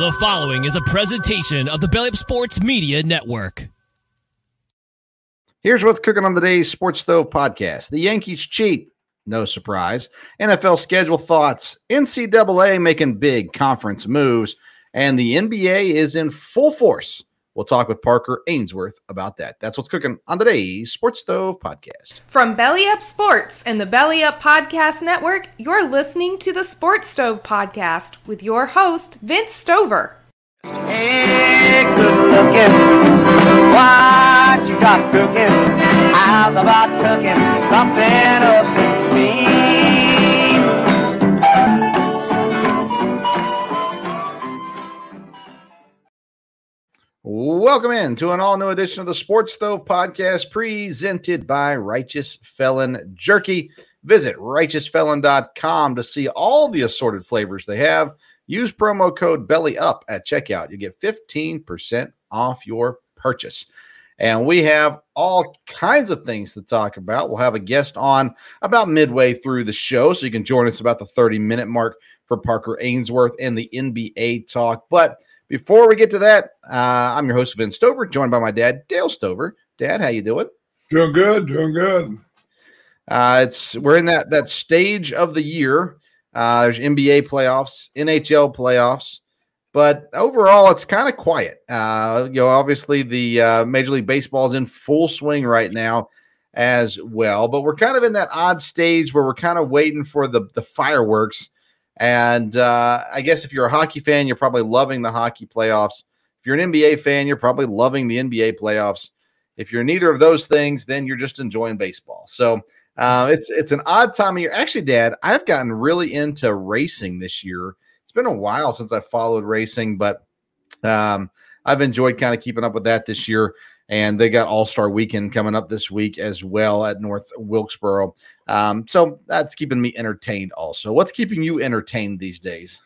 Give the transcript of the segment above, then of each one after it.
The following is a presentation of the Belly Up Sports Media Network. Here's what's cooking on today's Sports Stove podcast. The Yankees cheat. No surprise. NFL schedule thoughts. NCAA making big conference moves. And the NBA is in full force. We'll talk with Parker Ainsworth about that. That's what's cooking on today's Sports Stove podcast. From Belly Up Sports and the Belly Up Podcast Network, you're listening to the Sports Stove podcast with your host, Vince Stover. Hey, good looking. What you got cooking? How's about cooking something up in me? Welcome in to an all new edition of the Sports Stove podcast presented by Righteous Felon Jerky. Visit righteousfelon.com to see all the assorted flavors they have. Use promo code belly up at checkout. You get 15% off your purchase. And we have all kinds of things to talk about. We'll have a guest on about midway through the show, so you can join us about the 30 minute mark for Parker Ainsworth and the NBA talk. But before we get to that, uh, I'm your host Vince Stover, joined by my dad Dale Stover. Dad, how you doing? Doing good, doing good. Uh, it's we're in that that stage of the year. Uh, there's NBA playoffs, NHL playoffs, but overall it's kind of quiet. Uh, you know, obviously the uh, Major League Baseball is in full swing right now as well, but we're kind of in that odd stage where we're kind of waiting for the the fireworks. And uh, I guess if you're a hockey fan, you're probably loving the hockey playoffs. If you're an NBA fan, you're probably loving the NBA playoffs. If you're neither of those things, then you're just enjoying baseball. So uh, it's it's an odd time of year. Actually, Dad, I've gotten really into racing this year. It's been a while since I followed racing, but um, I've enjoyed kind of keeping up with that this year. And they got All Star Weekend coming up this week as well at North Wilkesboro. Um, so that's keeping me entertained. Also, what's keeping you entertained these days?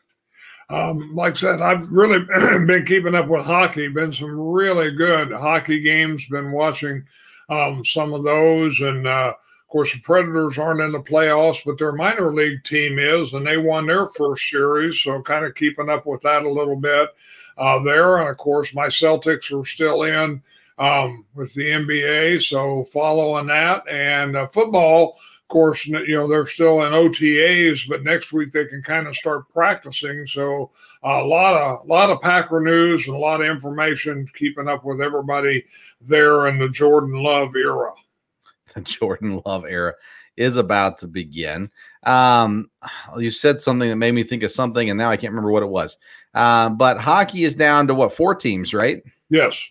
Um, like I said, I've really been keeping up with hockey. Been some really good hockey games. Been watching um, some of those, and uh, of course, the Predators aren't in the playoffs, but their minor league team is, and they won their first series. So, kind of keeping up with that a little bit uh, there. And of course, my Celtics are still in um, with the NBA, so following that and uh, football. Of course, you know they're still in OTAs, but next week they can kind of start practicing. So a lot of a lot of Packer news and a lot of information, keeping up with everybody there in the Jordan Love era. The Jordan Love era is about to begin. Um, you said something that made me think of something, and now I can't remember what it was. Um, but hockey is down to what four teams, right? Yes.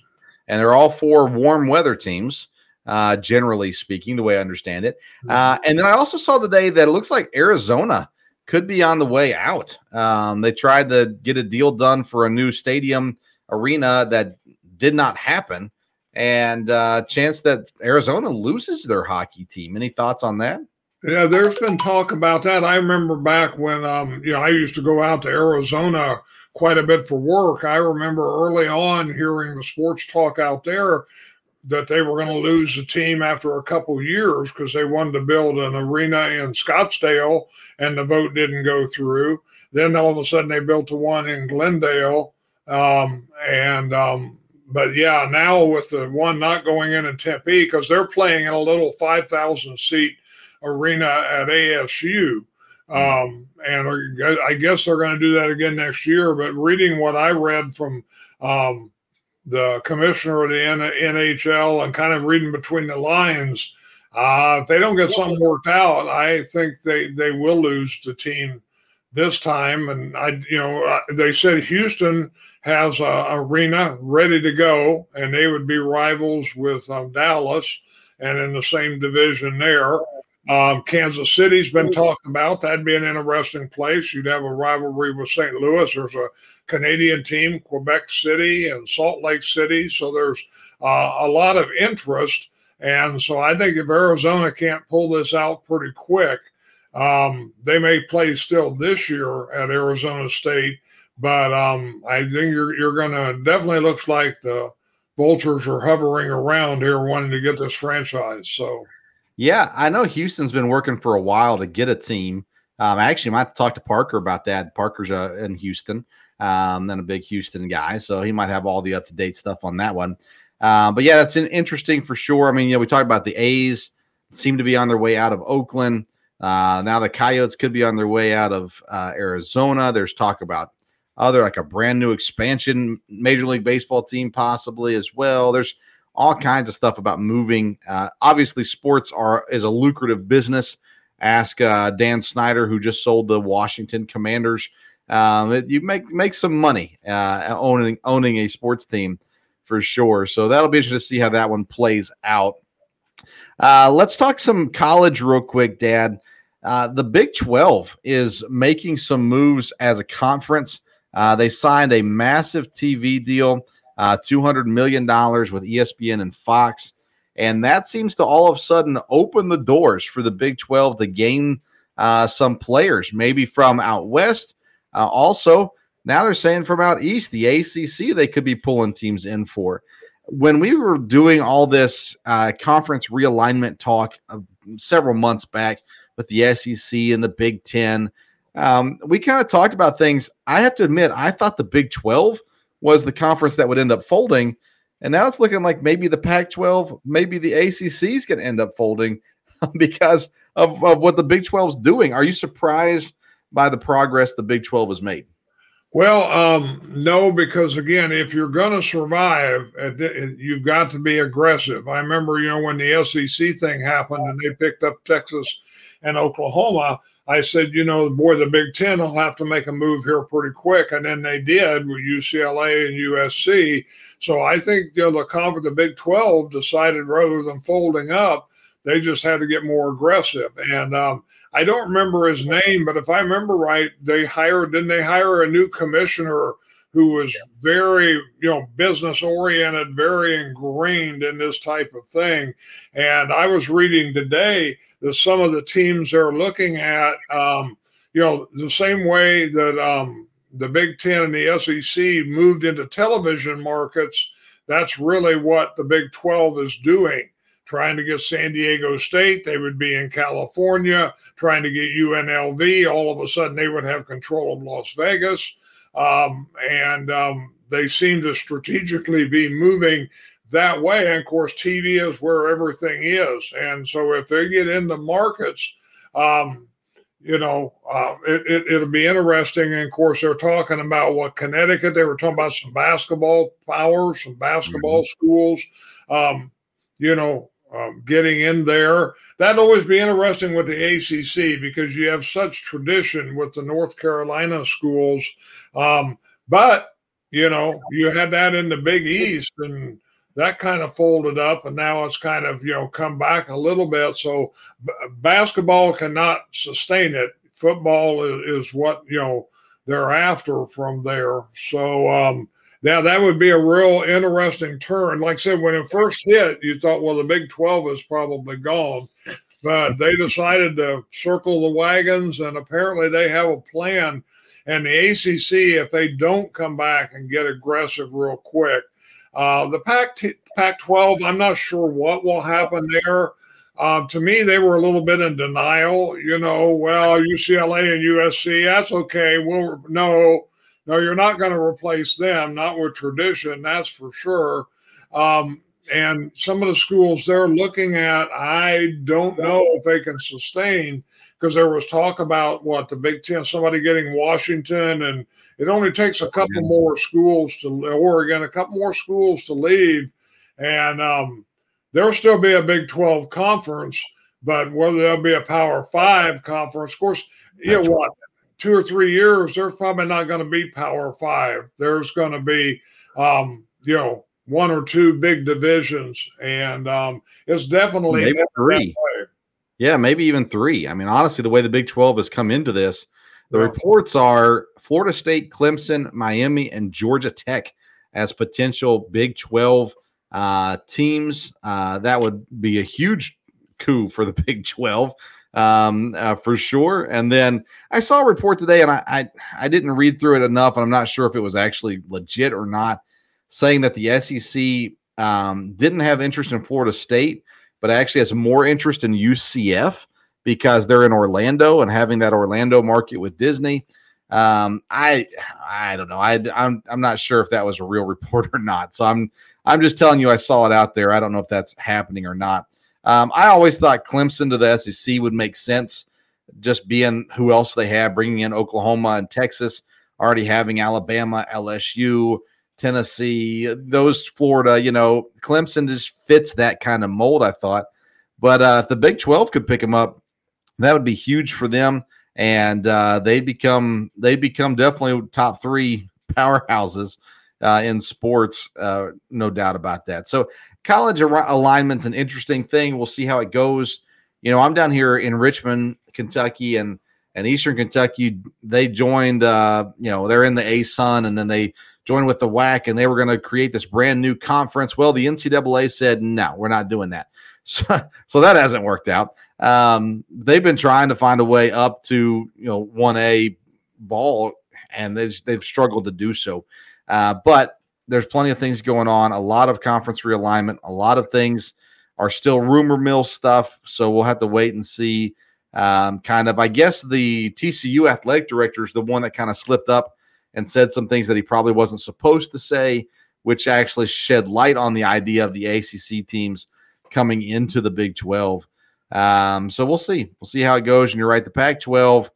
And they're all four warm weather teams, uh, generally speaking, the way I understand it. Uh, and then I also saw today that it looks like Arizona could be on the way out. Um, they tried to get a deal done for a new stadium arena that did not happen, and uh, chance that Arizona loses their hockey team. Any thoughts on that? Yeah, there's been talk about that. I remember back when um, you know I used to go out to Arizona quite a bit for work. I remember early on hearing the sports talk out there that they were going to lose the team after a couple years because they wanted to build an arena in Scottsdale and the vote didn't go through. Then all of a sudden they built the one in Glendale, um, and um, but yeah, now with the one not going in in Tempe because they're playing in a little five thousand seat arena at ASU. Um, and I guess they're going to do that again next year. But reading what I read from um, the commissioner of the NHL and kind of reading between the lines, uh, if they don't get something worked out, I think they they will lose the team this time. And I, you know, uh, they said Houston has a arena ready to go, and they would be rivals with um, Dallas and in the same division there. Um, Kansas City's been talked about. That'd be an interesting place. You'd have a rivalry with St. Louis. There's a Canadian team, Quebec City and Salt Lake City. So there's uh, a lot of interest. And so I think if Arizona can't pull this out pretty quick, um, they may play still this year at Arizona State. But um, I think you're, you're going to definitely looks like the vultures are hovering around here wanting to get this franchise. So. Yeah, I know Houston's been working for a while to get a team. Um, I actually might talk to Parker about that. Parker's uh, in Houston. um, than a big Houston guy, so he might have all the up to date stuff on that one. Uh, but yeah, that's an interesting for sure. I mean, you know, we talked about the A's seem to be on their way out of Oakland. Uh, now the Coyotes could be on their way out of uh, Arizona. There's talk about other like a brand new expansion Major League Baseball team possibly as well. There's all kinds of stuff about moving. Uh, obviously, sports are is a lucrative business. Ask uh, Dan Snyder, who just sold the Washington Commanders. Um, you make make some money uh, owning owning a sports team for sure. So that'll be interesting to see how that one plays out. Uh, let's talk some college real quick, Dad. Uh, the Big 12 is making some moves as a conference. Uh, they signed a massive TV deal, uh, $200 million with ESPN and Fox. And that seems to all of a sudden open the doors for the Big 12 to gain uh, some players, maybe from out west. Uh, also, now they're saying from out east, the ACC, they could be pulling teams in for. When we were doing all this uh, conference realignment talk uh, several months back with the SEC and the Big Ten, um, we kind of talked about things. I have to admit, I thought the Big 12 was the conference that would end up folding. And now it's looking like maybe the Pac 12, maybe the ACC is going to end up folding because of, of what the Big 12 is doing. Are you surprised by the progress the Big 12 has made? Well, um, no, because again, if you're going to survive, you've got to be aggressive. I remember, you know, when the SEC thing happened and they picked up Texas and Oklahoma, I said, you know, boy, the Big Ten will have to make a move here pretty quick, and then they did with UCLA and USC. So I think you know the conference, the Big Twelve, decided rather than folding up, they just had to get more aggressive. And um, I don't remember his name, but if I remember right, they hired didn't they hire a new commissioner? Who was very, you know, business oriented, very ingrained in this type of thing. And I was reading today that some of the teams they're looking at, um, you know, the same way that um, the Big Ten and the SEC moved into television markets, that's really what the Big 12 is doing. Trying to get San Diego State, they would be in California. Trying to get UNLV, all of a sudden they would have control of Las Vegas. Um, and um, they seem to strategically be moving that way. And of course, TV is where everything is. And so if they get into markets, um, you know, uh, it, will it, be interesting. And of course, they're talking about what Connecticut, they were talking about some basketball power, some basketball mm-hmm. schools. Um, you know, um, getting in there. That'd always be interesting with the ACC because you have such tradition with the North Carolina schools. Um, but, you know, you had that in the Big East and that kind of folded up and now it's kind of, you know, come back a little bit. So b- basketball cannot sustain it. Football is, is what, you know, they're after from there. So, um, now that would be a real interesting turn. Like I said, when it first hit, you thought, well, the Big 12 is probably gone. But they decided to circle the wagons, and apparently they have a plan. And the ACC, if they don't come back and get aggressive real quick, uh, the Pac Pac 12, I'm not sure what will happen there. Uh, to me, they were a little bit in denial. You know, well, UCLA and USC, that's okay. We'll no, no, you're not going to replace them, not with tradition, that's for sure. Um, and some of the schools they're looking at, I don't know if they can sustain because there was talk about what the Big Ten, somebody getting Washington, and it only takes a couple more schools to Oregon, a couple more schools to leave, and um, there'll still be a Big Twelve conference, but whether there'll be a Power Five conference, of course, you know what two or three years, there's probably not going to be Power Five. There's going to be, um, you know, one or two big divisions, and um, it's definitely maybe three. Yeah, maybe even three. I mean, honestly, the way the Big Twelve has come into this, the yeah. reports are Florida State, Clemson, Miami, and Georgia Tech as potential Big Twelve uh, teams. Uh, that would be a huge coup for the Big Twelve um, uh, for sure. And then I saw a report today, and I, I, I didn't read through it enough, and I'm not sure if it was actually legit or not, saying that the SEC um, didn't have interest in Florida State, but actually has more interest in UCF because they're in Orlando and having that Orlando market with Disney. Um, I I don't know. I I'm I'm not sure if that was a real report or not. So I'm I'm just telling you I saw it out there. I don't know if that's happening or not. Um, I always thought Clemson to the SEC would make sense, just being who else they have, bringing in Oklahoma and Texas, already having Alabama, LSU, Tennessee, those Florida. You know, Clemson just fits that kind of mold. I thought, but uh, if the Big Twelve could pick them up, that would be huge for them and uh, they become they become definitely top three powerhouses uh, in sports, uh, no doubt about that. So college alignment's an interesting thing. We'll see how it goes. You know, I'm down here in Richmond, Kentucky, and and Eastern Kentucky. They joined. Uh, you know, they're in the ASUN, and then they joined with the WAC, and they were going to create this brand new conference. Well, the NCAA said no, we're not doing that. So, so that hasn't worked out. Um, they've been trying to find a way up to you know one A ball, and they've they've struggled to do so. Uh, but there's plenty of things going on. A lot of conference realignment. A lot of things are still rumor mill stuff. So we'll have to wait and see. Um, kind of, I guess the TCU athletic director is the one that kind of slipped up and said some things that he probably wasn't supposed to say, which actually shed light on the idea of the ACC teams coming into the Big 12. Um, so we'll see. We'll see how it goes. And you're right, the Pac 12,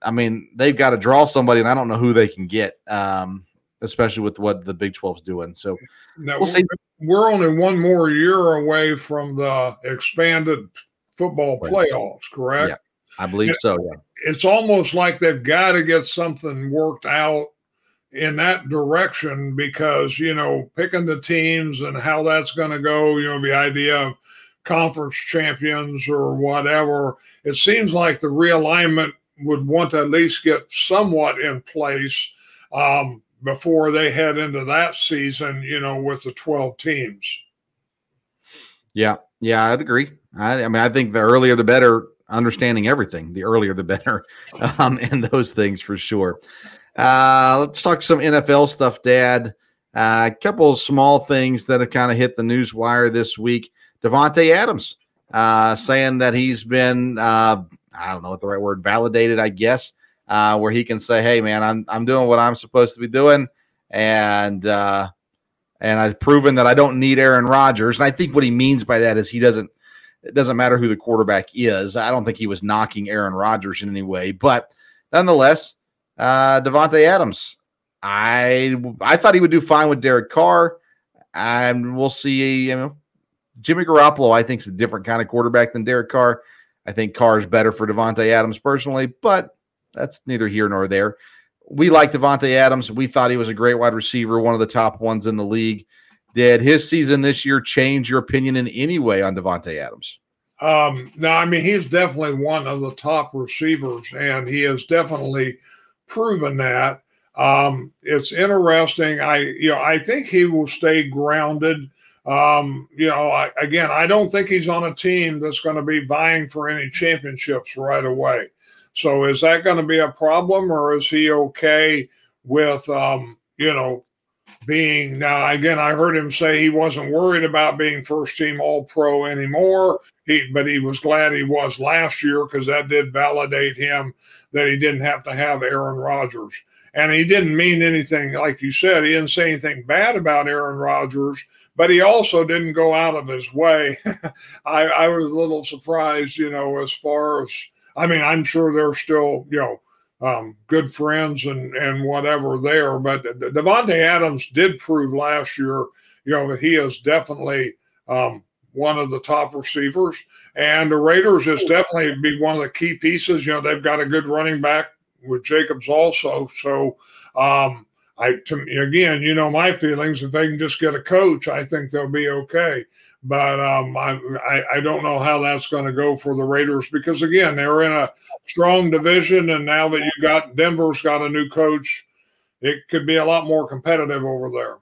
I mean, they've got to draw somebody, and I don't know who they can get, um, especially with what the Big 12's doing. So we'll see. We're only one more year away from the expanded football playoffs, correct? Yeah, I believe it, so. Yeah. It's almost like they've got to get something worked out in that direction because, you know, picking the teams and how that's going to go, you know, the idea of conference champions or whatever. It seems like the realignment would want to at least get somewhat in place um, before they head into that season, you know, with the 12 teams. Yeah, yeah, I'd agree. I, I mean, I think the earlier the better, understanding everything, the earlier the better, um, and those things for sure. Uh, let's talk some NFL stuff, Dad. Uh, a couple small things that have kind of hit the news wire this week. Davante Adams uh, saying that he's been uh, I don't know what the right word validated, I guess, uh, where he can say, "Hey, man, I'm I'm doing what I'm supposed to be doing," and uh, and I've proven that I don't need Aaron Rodgers. And I think what he means by that is he doesn't. It doesn't matter who the quarterback is. I don't think he was knocking Aaron Rodgers in any way, but nonetheless, uh, Davante Adams. I I thought he would do fine with Derek Carr, and we'll see. You know, Jimmy Garoppolo, I think, is a different kind of quarterback than Derek Carr. I think Carr is better for Davante Adams personally, but that's neither here nor there. We like Davante Adams. We thought he was a great wide receiver, one of the top ones in the league. Did his season this year change your opinion in any way on Davante Adams? Um, no, I mean he's definitely one of the top receivers, and he has definitely proven that. Um, it's interesting. I you know I think he will stay grounded um, you know, I, again, I don't think he's on a team that's going to be vying for any championships right away. So is that going to be a problem, or is he okay with, um, you know, being now? Again, I heard him say he wasn't worried about being first team All Pro anymore. He, but he was glad he was last year because that did validate him that he didn't have to have Aaron Rodgers. And he didn't mean anything, like you said, he didn't say anything bad about Aaron Rodgers but he also didn't go out of his way. I, I was a little surprised, you know, as far as I mean, I'm sure they're still, you know, um, good friends and and whatever there. But Davante Adams did prove last year, you know, that he is definitely um, one of the top receivers, and the Raiders is definitely be one of the key pieces. You know, they've got a good running back with Jacobs also, so. Um, I to, again, you know my feelings. If they can just get a coach, I think they'll be okay. But um, I, I, don't know how that's going to go for the Raiders because again, they're in a strong division, and now that you got Denver's got a new coach, it could be a lot more competitive over there.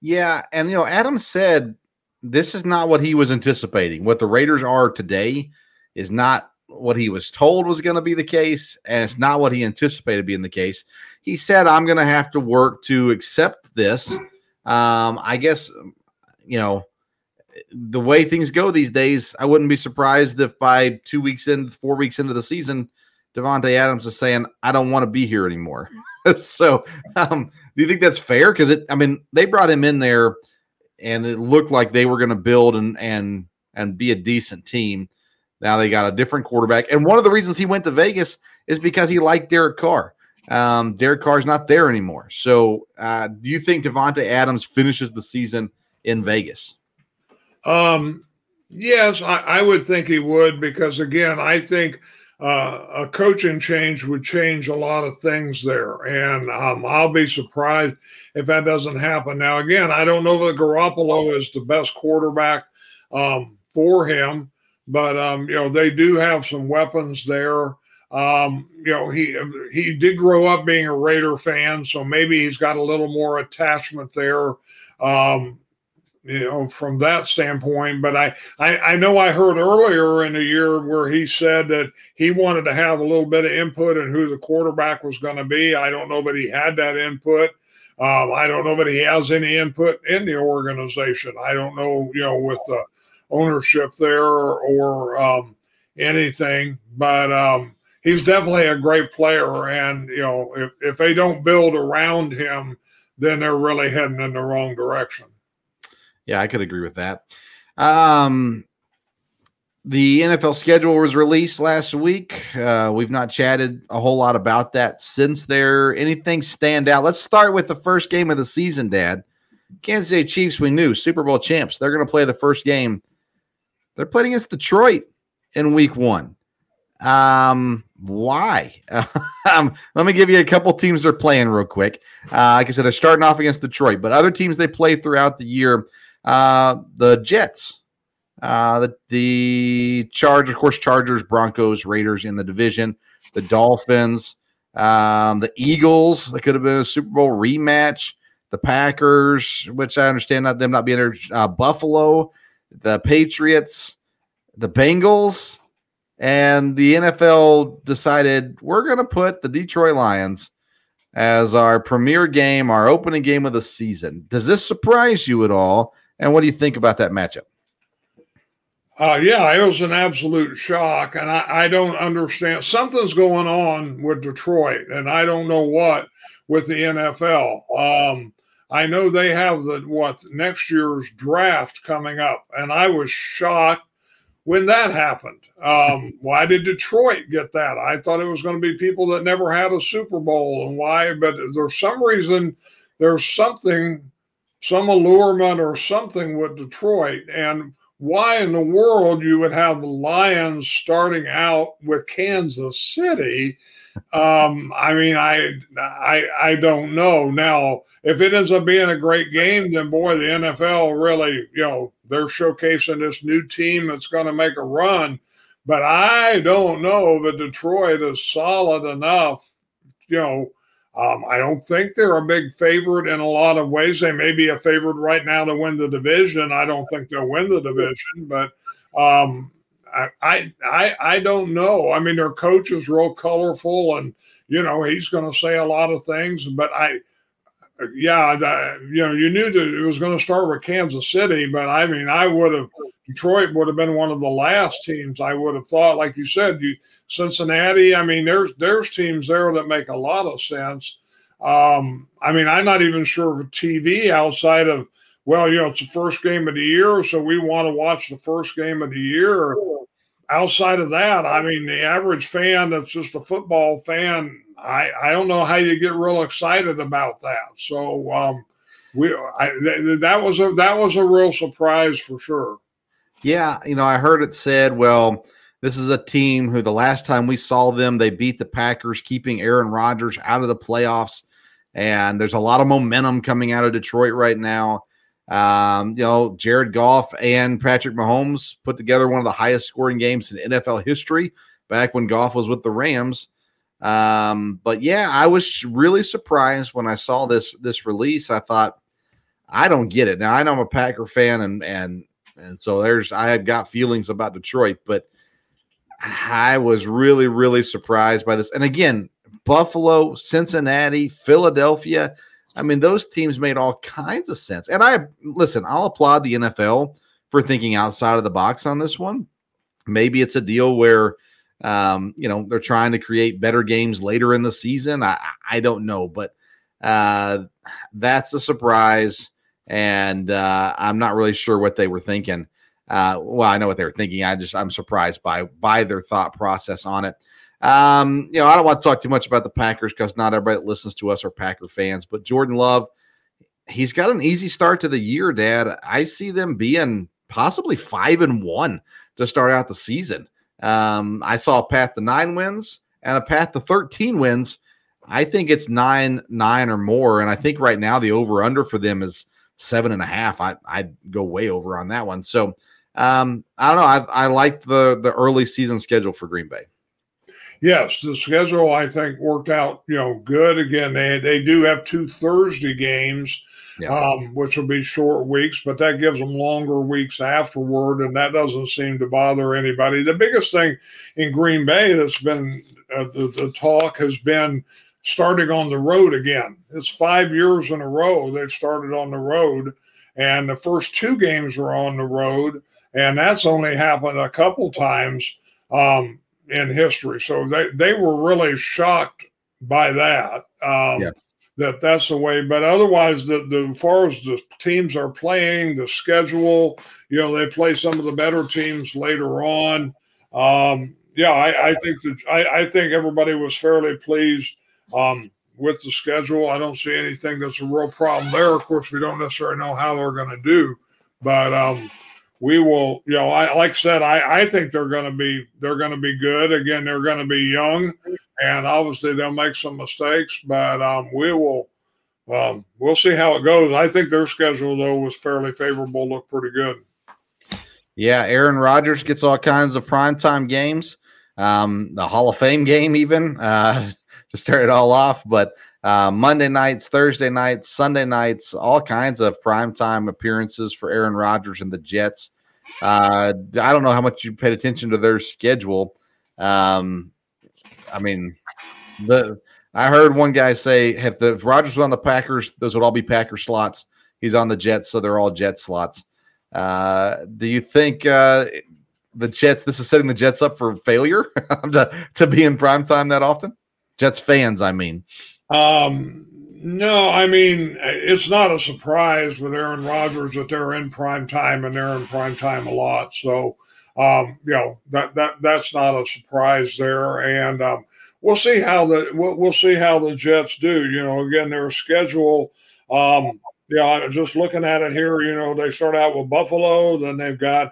Yeah, and you know, Adam said this is not what he was anticipating. What the Raiders are today is not what he was told was going to be the case, and it's not what he anticipated being the case he said, I'm going to have to work to accept this. Um, I guess, you know, the way things go these days, I wouldn't be surprised if by two weeks in, four weeks into the season, Davante Adams is saying, "I don't want to be here anymore." so, um, do you think that's fair? Because it, I mean, they brought him in there, and it looked like they were going to build and and and be a decent team. Now they got a different quarterback, and one of the reasons he went to Vegas is because he liked Derek Carr. Um, Derek Carr's not there anymore. So, uh, do you think Davante Adams finishes the season in Vegas? Um, yes, I, I would think he would because again, I think uh, a coaching change would change a lot of things there, and um, I'll be surprised if that doesn't happen. Now, again, I don't know that Garoppolo is the best quarterback um, for him, but um, you know they do have some weapons there. Um, you know, he he did grow up being a Raider fan, so maybe he's got a little more attachment there. Um, you know, from that standpoint. But I, I, I know I heard earlier in the year where he said that he wanted to have a little bit of input in who the quarterback was going to be. I don't know that he had that input. Um, I don't know that he has any input in the organization. I don't know, you know, with the ownership there or um, anything, but um, he's definitely a great player. And, you know, if, if they don't build around him, then they're really heading in the wrong direction. Yeah, I could agree with that. Um, the NFL schedule was released last week. Uh, we've not chatted a whole lot about that since there. Anything stand out? Let's start with the first game of the season, Dad. Kansas City Chiefs, we knew Super Bowl champs. They're going to play the first game. They're playing against Detroit in week one. Um, why? um, let me give you a couple teams they're playing real quick. Uh, like I said, they're starting off against Detroit, but other teams they play throughout the year uh, the Jets, uh, the, the Chargers, of course, Chargers, Broncos, Raiders in the division, the Dolphins, um, the Eagles. That could have been a Super Bowl rematch. The Packers, which I understand not them not being there. Uh, Buffalo, the Patriots, the Bengals, and the NFL decided we're going to put the Detroit Lions as our premier game, our opening game of the season. Does this surprise you at all? And what do you think about that matchup? Uh, yeah, it was an absolute shock, and I, I, don't understand. Something's going on with Detroit, and I don't know what with the NFL. Um, I know they have the what next year's draft coming up, and I was shocked when that happened. Um, why did Detroit get that? I thought it was going to be people that never had a Super Bowl, and why? But there's some reason. There's something some allurement or something with Detroit. And why in the world you would have the Lions starting out with Kansas City? Um, I mean, I, I, I don't know. Now, if it ends up being a great game, then boy, the NFL really, you know, they're showcasing this new team that's going to make a run. But I don't know that Detroit is solid enough, you know, um, I don't think they're a big favorite in a lot of ways. They may be a favorite right now to win the division. I don't think they'll win the division, but um, I, I I don't know. I mean, their coach is real colorful, and you know he's going to say a lot of things. But I, yeah, the, you know, you knew that it was going to start with Kansas City, but I mean, I would have Detroit would have been one of the last teams I would have thought. Like you said, you Cincinnati. I mean, there's there's teams there that make a lot of sense. Um, I mean, I'm not even sure of TV outside of well, you know, it's the first game of the year, so we want to watch the first game of the year. Outside of that, I mean, the average fan that's just a football fan I, I don't know how you get real excited about that. So um, we I, th- that was a that was a real surprise for sure. Yeah, you know, I heard it said, well, this is a team who the last time we saw them, they beat the Packers, keeping Aaron Rodgers out of the playoffs. And there's a lot of momentum coming out of Detroit right now. Um, you know, Jared Goff and Patrick Mahomes put together one of the highest scoring games in NFL history back when Goff was with the Rams. Um, but yeah, I was really surprised when I saw this this release. I thought, I don't get it. Now I know I'm a Packer fan, and and and so there's I had got feelings about Detroit, but I was really really surprised by this. And again, Buffalo, Cincinnati, Philadelphia. I mean, those teams made all kinds of sense. And I listen, I'll applaud the NFL for thinking outside of the box on this one. Maybe it's a deal where um, you know, they're trying to create better games later in the season. I, I don't know, but uh, that's a surprise. And uh, I'm not really sure what they were thinking. Uh, well, I know what they were thinking. I just I'm surprised by by their thought process on it. Um, you know, I don't want to talk too much about the Packers because not everybody that listens to us are Packer fans. But Jordan Love, he's got an easy start to the year, Dad. I see them being possibly five and one to start out the season. Um, I saw a path to nine wins and a path to 13 wins. I think it's nine, nine or more. And I think right now the over under for them is seven and a half. I, I'd go way over on that one. So um, I don't know. I, I like the, the early season schedule for Green Bay. Yes, the schedule I think worked out, you know, good. Again, they they do have two Thursday games yeah. um, which will be short weeks, but that gives them longer weeks afterward, and that doesn't seem to bother anybody. The biggest thing in Green Bay that's been uh, the, the talk has been starting on the road again. It's five years in a row they've started on the road, and the first two games were on the road, and that's only happened a couple times um, in history. So they, they were really shocked by that. Um, yeah that that's the way. But otherwise, the, the far as the teams are playing, the schedule, you know, they play some of the better teams later on. Um, yeah, I, I, think that I, I, think everybody was fairly pleased um, with the schedule. I don't see anything that's a real problem there. Of course, we don't necessarily know how they're going to do, but um, we will. You know, I like I said, I, I think they're going to be they're going to be good. Again, they're going to be young and obviously they'll make some mistakes, but um, we will um, we'll see how it goes. I think their schedule though was fairly favorable, looked pretty good. Yeah, Aaron Rodgers gets all kinds of primetime games, um, the Hall of Fame game even uh, to start it all off. But uh, Monday nights, Thursday nights, Sunday nights, all kinds of primetime appearances for Aaron Rodgers and the Jets. Uh, I don't know how much you paid attention to their schedule. Um, I mean, the I heard one guy say if the if Rodgers was on the Packers, those would all be Packer slots. He's on the Jets, so they're all Jet slots. Uh, do you think uh, the Jets? This is setting the Jets up for failure to, to be in prime time that often. Jets fans, I mean. Um, no, I mean it's not a surprise with Aaron Rodgers that they're in prime time and they're in prime time a lot. So um, you know that that that's not a surprise there, and um, we'll see how the we'll, we'll, see how the Jets do. You know, again, their schedule. Um, yeah, just looking at it here, you know, they start out with Buffalo, then they've got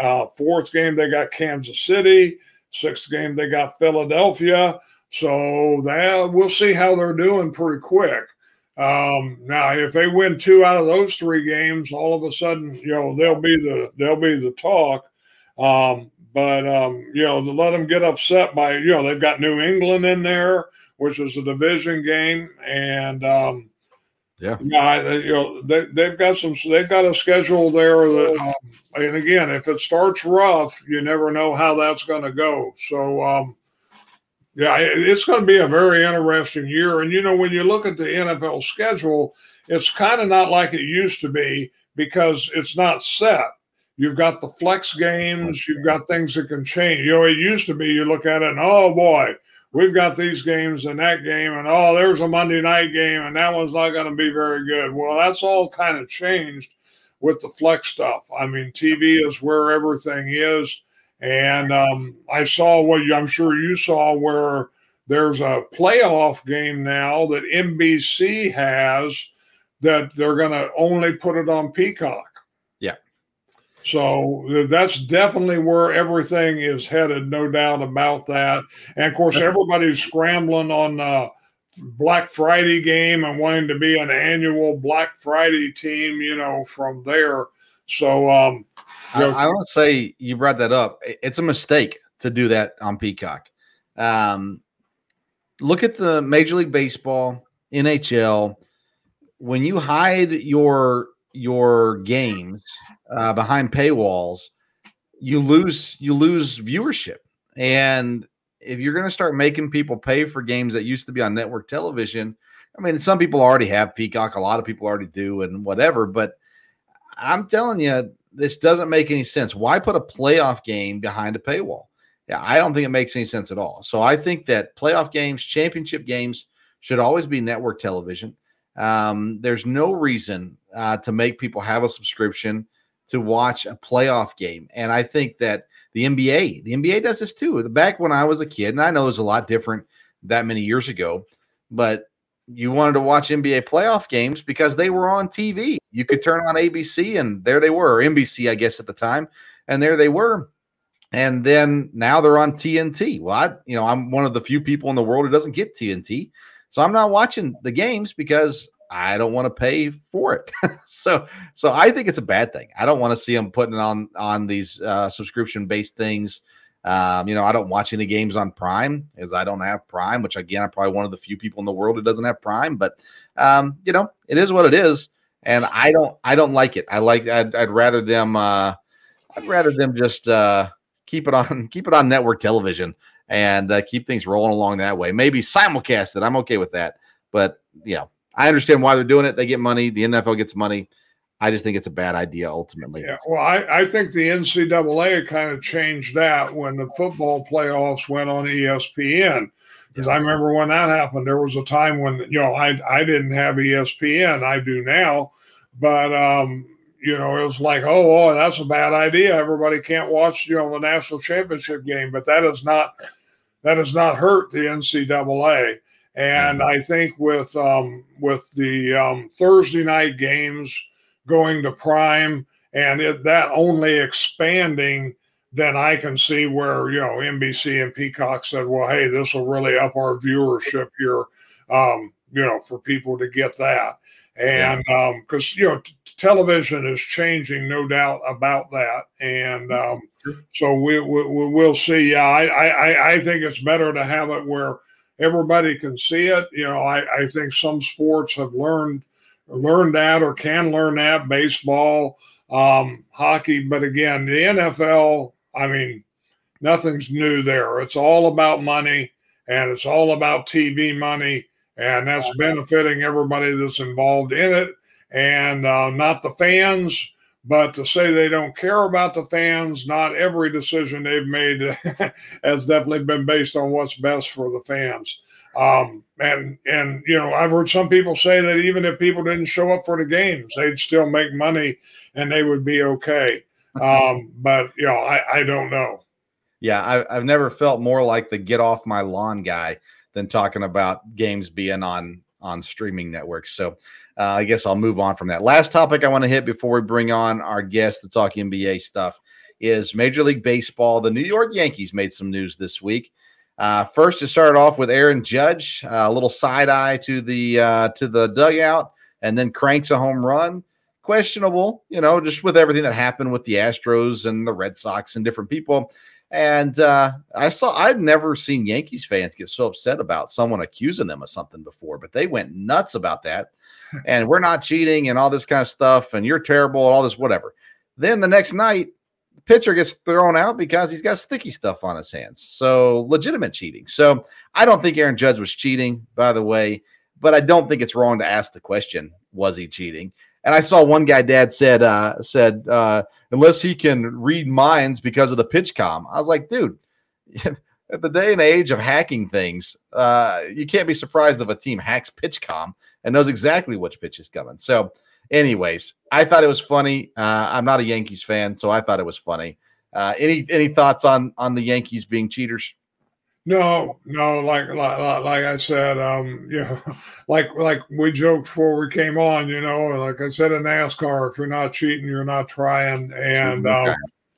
uh, fourth game they got Kansas City, sixth game they got Philadelphia. So that we'll see how they're doing pretty quick. Um, now, if they win two out of those three games, all of a sudden, you know, they'll be the they'll be the talk. Um, but um, you know, to let them get upset by you know they've got New England in there, which is a division game, and um, yeah, yeah, you know they they've got some they've got a schedule there that, um, and again, if it starts rough, you never know how that's going to go. So. Um, yeah, it's going to be a very interesting year. And, you know, when you look at the NFL schedule, it's kind of not like it used to be because it's not set. You've got the flex games. You've got things that can change. You know, it used to be you look at it and oh boy, we've got these games and that game, and oh, there's a Monday night game, and that one's not going to be very good. Well, that's all kind of changed with the flex stuff. I mean, TV is where everything is, and um, I saw what I'm sure you saw where there's a playoff game now that NBC has that they're going to only put it on Peacock. Yeah. So that's definitely where everything is headed, no doubt about that. And of course, everybody's scrambling on uh, Black Friday game and wanting to be an annual Black Friday team, you know, from there. So, um, you I, I want to say you brought that up. It's a mistake to do that on Peacock. Um, look at the Major League Baseball, NHL. When you hide your your games uh, behind paywalls, you lose you lose viewership. And if you're going to start making people pay for games that used to be on network television, I mean, some people already have Peacock, a lot of people already do, and whatever. But I'm telling you, this doesn't make any sense. Why put a playoff game behind a paywall? Yeah, I don't think it makes any sense at all. So I think that playoff games, championship games should always be network television. Um, there's no reason uh, to make people have a subscription to watch a playoff game. And I think that the NBA, the NBA does this too. Back when I was a kid, and I know it was a lot different that many years ago, but you wanted to watch NBA playoff games because they were on TV. You could turn on ABC and there they were, or NBC, I guess, at the time, and there they were. And then now they're on TNT. Well, I, you know, I'm one of the few people in the world who doesn't get TNT. So I'm not watching the games because I don't want to pay for it. so so I think it's a bad thing. I don't want to see them putting it on on these uh, subscription based things. Um, you know, I don't watch any games on Prime as I don't have Prime, which again, I'm probably one of the few people in the world who doesn't have Prime. But um, you know, it is what it is, and I don't I don't like it. I like I'd, I'd rather them uh, I'd rather them just uh, keep it on keep it on network television and uh, keep things rolling along that way. Maybe simulcast it. I'm okay with that. But you know, I understand why they're doing it. They get money. The NFL gets money. I just think it's a bad idea ultimately. Yeah, well, I, I think the NCAA kind of changed that when the football playoffs went on ESPN. Because I remember when that happened, there was a time when you know I I didn't have ESPN. I do now, but um, you know it was like oh, oh that's a bad idea. Everybody can't watch you know the national championship game, but that is not that has not hurt the NCAA. And mm-hmm. I think with um, with the um, Thursday night games going to prime and it, that only expanding, then I can see where you know NBC and Peacock said, "Well, hey, this will really up our viewership here." Um, you know, for people to get that, and um, because um, you know, t- television is changing, no doubt about that, and um, so we, we we'll see. Yeah, I, I I think it's better to have it where everybody can see it. You know, I, I think some sports have learned learned that or can learn that baseball, um, hockey. But again, the NFL, I mean, nothing's new there. It's all about money and it's all about TV money, and that's benefiting everybody that's involved in it and uh, not the fans. But to say they don't care about the fans, not every decision they've made has definitely been based on what's best for the fans. Um, and and you know, I've heard some people say that even if people didn't show up for the games, they'd still make money and they would be okay. Um, but you know, I, I don't know. Yeah, I, I've never felt more like the get off my lawn guy than talking about games being on on streaming networks. So uh, I guess I'll move on from that. Last topic I want to hit before we bring on our guest to talk NBA stuff is Major League Baseball. The New York Yankees made some news this week. Uh, first, to start off with Aaron Judge, uh, a little side eye to the uh, to the dugout, and then cranks a home run. Questionable, you know, just with everything that happened with the Astros and the Red Sox and different people. And uh, I saw I'd never seen Yankees fans get so upset about someone accusing them of something before, but they went nuts about that. and we're not cheating and all this kind of stuff, and you're terrible and all this whatever. Then the next night, pitcher gets thrown out because he's got sticky stuff on his hands. So legitimate cheating. So I don't think Aaron Judge was cheating, by the way, but I don't think it's wrong to ask the question, was he cheating? And I saw one guy, dad said, uh, said, uh, unless he can read minds because of the PitchCom. I was like, dude, at the day and age of hacking things, uh, you can't be surprised if a team hacks PitchCom and knows exactly which pitch is coming. So anyways, I thought it was funny. Uh, I'm not a Yankees fan, so I thought it was funny. Uh, any any thoughts on on the Yankees being cheaters? No, no. Like like, like I said, um, you know, like like we joked before we came on. You know, like I said in NASCAR, if you're not cheating, you're not trying. And um,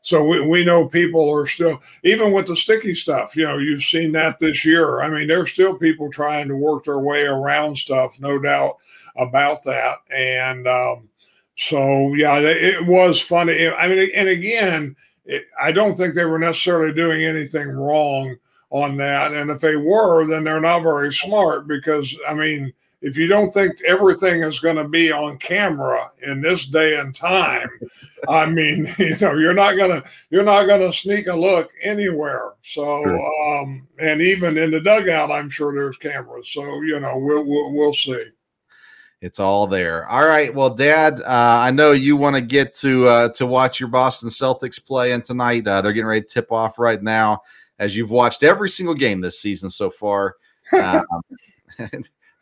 so we, we know people are still, even with the sticky stuff, you know, you've seen that this year. I mean, there's still people trying to work their way around stuff, no doubt about that. And um, so, yeah, it was funny. I mean, and again, it, I don't think they were necessarily doing anything wrong on that. And if they were, then they're not very smart because, I mean, if you don't think everything is going to be on camera in this day and time, I mean, you know, you're not gonna you're not gonna sneak a look anywhere. So, sure. um, and even in the dugout, I'm sure there's cameras. So, you know, we'll we'll, we'll see. It's all there. All right. Well, Dad, uh, I know you want to get to uh, to watch your Boston Celtics play in tonight. Uh, they're getting ready to tip off right now. as you've watched every single game this season so far. Um,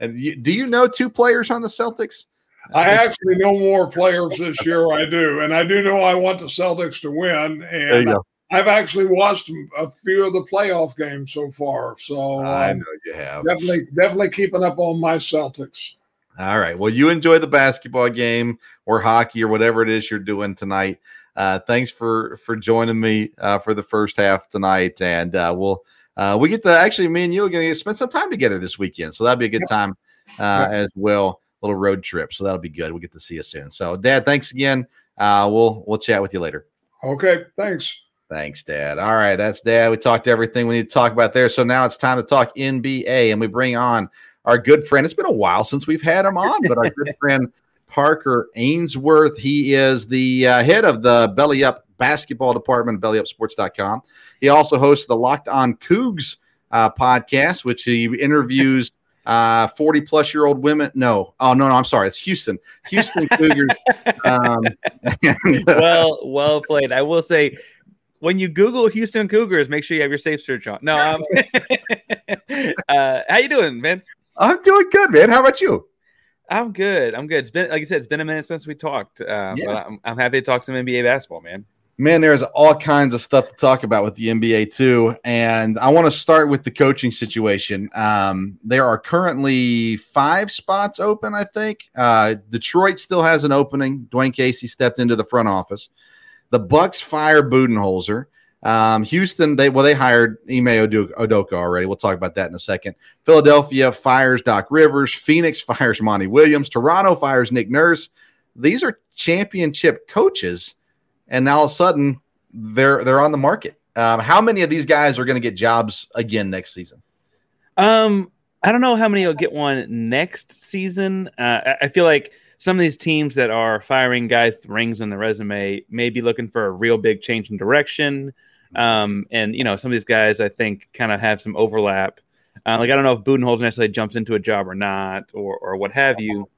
and, you, do you know two players on the Celtics? I actually know more players this year. I do, and I do know I want the Celtics to win. And I've actually watched a few of the playoff games so far. So I know you have definitely definitely keeping up on my Celtics. All right. Well, you enjoy the basketball game or hockey or whatever it is you're doing tonight. Uh, thanks for for joining me uh, for the first half tonight, and uh, we'll uh, we get to actually me and you are going to spend some time together this weekend, so that'll be a good time uh, as well. Little road trip, so that'll be good. We'll get to see you soon. So, Dad, thanks again. Uh, we'll we'll chat with you later. Okay, thanks. Thanks, Dad. All right, that's Dad. We talked everything we need to talk about there. So now it's time to talk NBA, and we bring on our good friend. It's been a while since we've had him on, but our good friend Parker Ainsworth. He is the uh, head of the Belly Up basketball department, bellyupsports.com. He also hosts the Locked On Cougs uh, podcast, which he interviews uh, 40 plus year old women. No, oh, no, no, I'm sorry. It's Houston. Houston Cougars. um, and, uh, well, well played. I will say, when you Google Houston Cougars, make sure you have your safe search on. No, um, uh, how you doing, Vince? I'm doing good, man. How about you? I'm good. I'm good. It's been like I said, it's been a minute since we talked. Um, yeah. but I'm, I'm happy to talk some NBA basketball, man. Man, there's all kinds of stuff to talk about with the NBA too, and I want to start with the coaching situation. Um, there are currently five spots open. I think uh, Detroit still has an opening. Dwane Casey stepped into the front office. The Bucks fire Budenholzer. Um, Houston, they well, they hired Ime Udoka already. We'll talk about that in a second. Philadelphia fires Doc Rivers. Phoenix fires Monty Williams. Toronto fires Nick Nurse. These are championship coaches, and now all of a sudden they're they're on the market. Um, how many of these guys are going to get jobs again next season? Um, I don't know how many will get one next season. Uh, I feel like some of these teams that are firing guys with rings on the resume may be looking for a real big change in direction. Um, and you know, some of these guys I think kind of have some overlap. Uh, like I don't know if Budenholzer necessarily jumps into a job or not, or or what have you.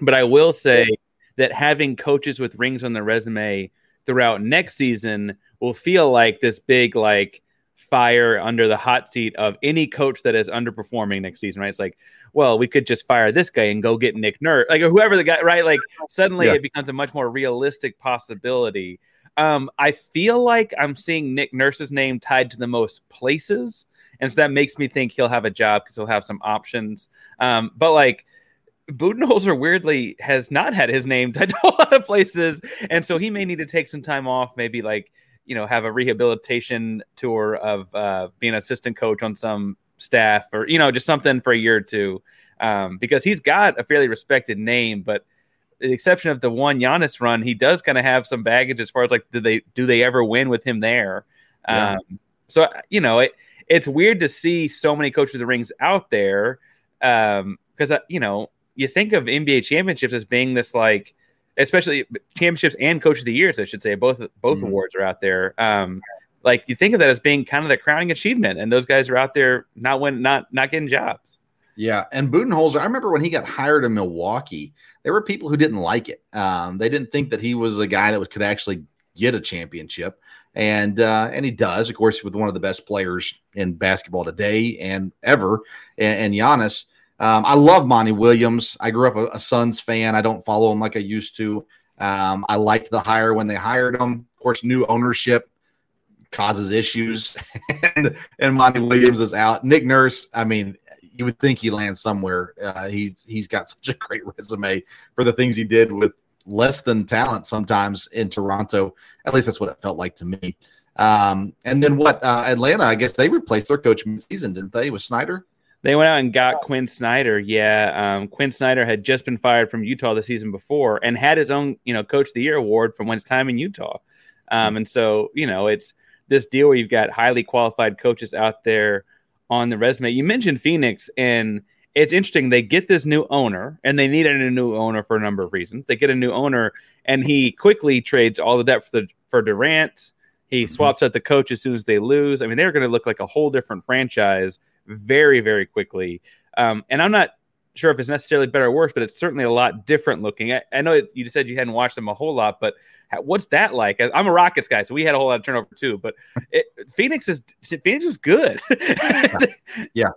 But I will say that having coaches with rings on their resume throughout next season will feel like this big like fire under the hot seat of any coach that is underperforming next season, right? It's like, well, we could just fire this guy and go get Nick Nurse, like or whoever the guy, right? Like suddenly yeah. it becomes a much more realistic possibility um, I feel like I'm seeing Nick Nurse's name tied to the most places, and so that makes me think he'll have a job because he'll have some options. Um, but like Budenholzer weirdly has not had his name tied to a lot of places, and so he may need to take some time off, maybe like you know have a rehabilitation tour of uh, being assistant coach on some staff, or you know just something for a year or two, um, because he's got a fairly respected name, but the exception of the one Giannis run, he does kind of have some baggage as far as like, do they do they ever win with him there? Yeah. Um, so you know, it it's weird to see so many coaches of the rings out there because um, uh, you know you think of NBA championships as being this like, especially championships and coach of the years, I should say, both both mm-hmm. awards are out there. Um, like you think of that as being kind of the crowning achievement, and those guys are out there not win, not not getting jobs. Yeah, and Budenholzer, I remember when he got hired in Milwaukee, there were people who didn't like it. Um, they didn't think that he was a guy that could actually get a championship, and uh, and he does, of course, with one of the best players in basketball today and ever, and, and Giannis. Um, I love Monty Williams. I grew up a, a Suns fan. I don't follow him like I used to. Um, I liked the hire when they hired him. Of course, new ownership causes issues, and and Monty Williams is out. Nick Nurse, I mean, you would think he lands somewhere. Uh, he's he's got such a great resume for the things he did with less than talent sometimes in Toronto. At least that's what it felt like to me. Um, and then what? Uh, Atlanta, I guess they replaced their coach mid-season, didn't they? With Snyder. They went out and got Quin Snyder. Yeah, um, Quin Snyder had just been fired from Utah the season before and had his own, you know, Coach of the Year award from his time in Utah. Um, and so, you know, it's this deal where you've got highly qualified coaches out there on the resume. You mentioned Phoenix, and it's interesting. They get this new owner, and they needed a new owner for a number of reasons. They get a new owner, and he quickly trades all the depth for, for Durant. He mm-hmm. swaps out the coach as soon as they lose. I mean, they're going to look like a whole different franchise very, very quickly. Um, and I'm not sure if it's necessarily better or worse, but it's certainly a lot different looking. I, I know it, you said you hadn't watched them a whole lot, but what's that like? I'm a Rockets guy, so we had a whole lot of turnover too. But it, Phoenix is Phoenix is good. yeah.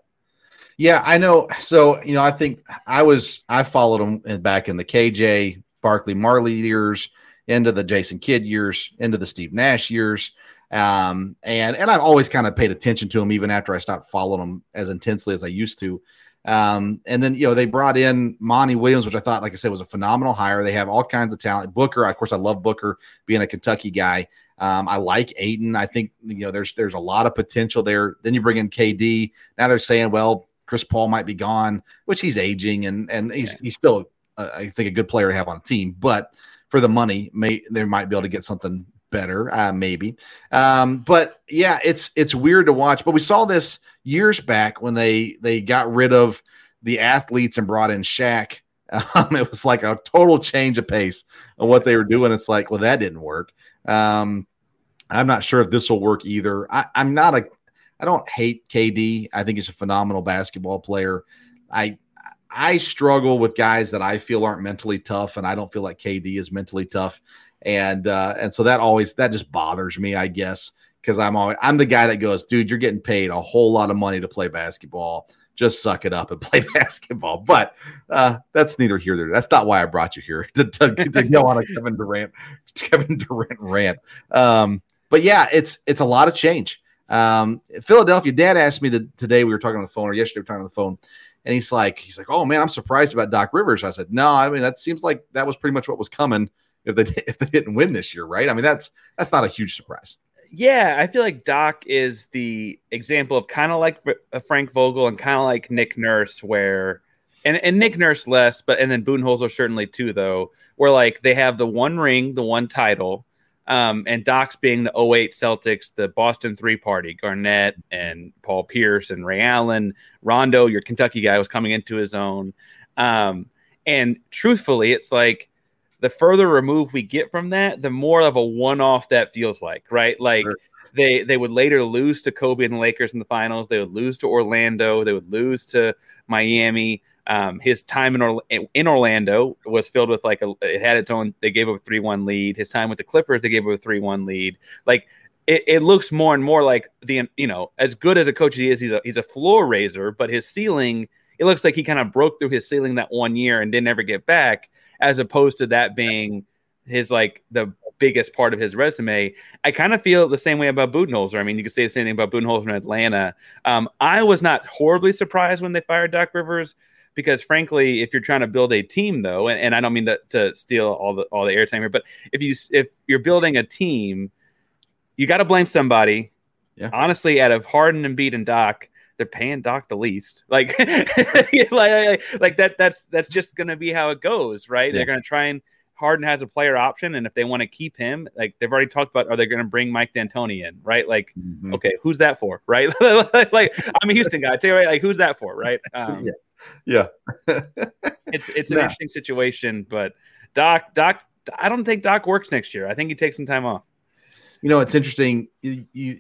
Yeah, I know. So, you know, I think I was I followed him back in the KJ Barkley Majerle years, into the Jason Kidd years, into the Steve Nash years. Um, and and I've always kind of paid attention to him even after I stopped following him as intensely as I used to. Um, and then you know they brought in Monty Williams, which I thought, like I said, was a phenomenal hire. They have all kinds of talent. Booker, of course, I love Booker being a Kentucky guy. Um, I like Ayton. I think you know there's there's a lot of potential there. Then you bring in KD. Now they're saying, well, Chris Paul might be gone, which he's aging and and he's yeah. he's still uh, I think a good player to have on a team, but for the money, may they might be able to get something better, uh, maybe. Um, but yeah, it's it's weird to watch. But we saw this years back when they they got rid of the athletes and brought in Shaq. Um, it was like a total change of pace of what they were doing. It's like, well, that didn't work. Um, I'm not sure if this will work either. I, I'm not a I don't hate KD. I think he's a phenomenal basketball player. I I struggle with guys that I feel aren't mentally tough, and I don't feel like KD is mentally tough, and uh, and so that always that just bothers me, I guess, because I'm always I'm the guy that goes, dude, you're getting paid a whole lot of money to play basketball. Just suck it up and play basketball. But uh, that's neither here nor there. That's not why I brought you here to, to, to go on a Kevin Durant Kevin Durant rant. Um, but yeah, it's it's a lot of change. Um, Philadelphia, dad asked me that today we were talking on the phone or yesterday we were talking on the phone, and he's like, he's like, oh man, I'm surprised about Doc Rivers. I said, no, I mean that seems like that was pretty much what was coming if they if they didn't win this year, right? I mean that's that's not a huge surprise. Yeah, I feel like Doc is the example of kind of like Frank Vogel and kind of like Nick Nurse, where and and Nick Nurse less, but and then Budenholzer certainly too, though, where like they have the one ring, the one title, um, and Doc's being the 08 Celtics, the Boston three party, Garnett and Paul Pierce and Ray Allen. Rondo, your Kentucky guy, was coming into his own. Um, and truthfully, it's like the further removed we get from that, the more of a one off that feels like, right? Like sure. they they would later lose to Kobe and the Lakers in the finals. They would lose to Orlando. They would lose to Miami. Um, his time in, or- in Orlando was filled with like a, it had its own. They gave up a three one lead. His time with the Clippers, they gave up a three one lead. Like it, it, looks more and more like the you know as good as a coach he is, he's a he's a floor raiser, but his ceiling it looks like he kind of broke through his ceiling that one year and didn't ever get back, as opposed to that being his like the biggest part of his resume. I kind of feel the same way about Budenholzer. I mean, you could say the same thing about Budenholzer in Atlanta. Um, I was not horribly surprised when they fired Doc Rivers because frankly, if you're trying to build a team, though, and, and I don't mean to, to steal all the all the airtime here, but if you if you're building a team, you got to blame somebody. Yeah. Honestly, out of Harden and Embiid and Doc, they're paying Doc the least. Like, like, like that. That's that's just going to be how it goes, right? Yeah. They're going to try and Harden has a player option, and if they want to keep him, like they've already talked about, are they going to bring Mike D'Antoni in, right? Like, mm-hmm. okay, who's that for, right? like, I'm a Houston guy. I tell you, right, like, who's that for, right? Um, yeah yeah. it's it's an yeah. interesting situation, but Doc Doc I don't think Doc works next year. I think he takes some time off. You know, it's interesting. You, you,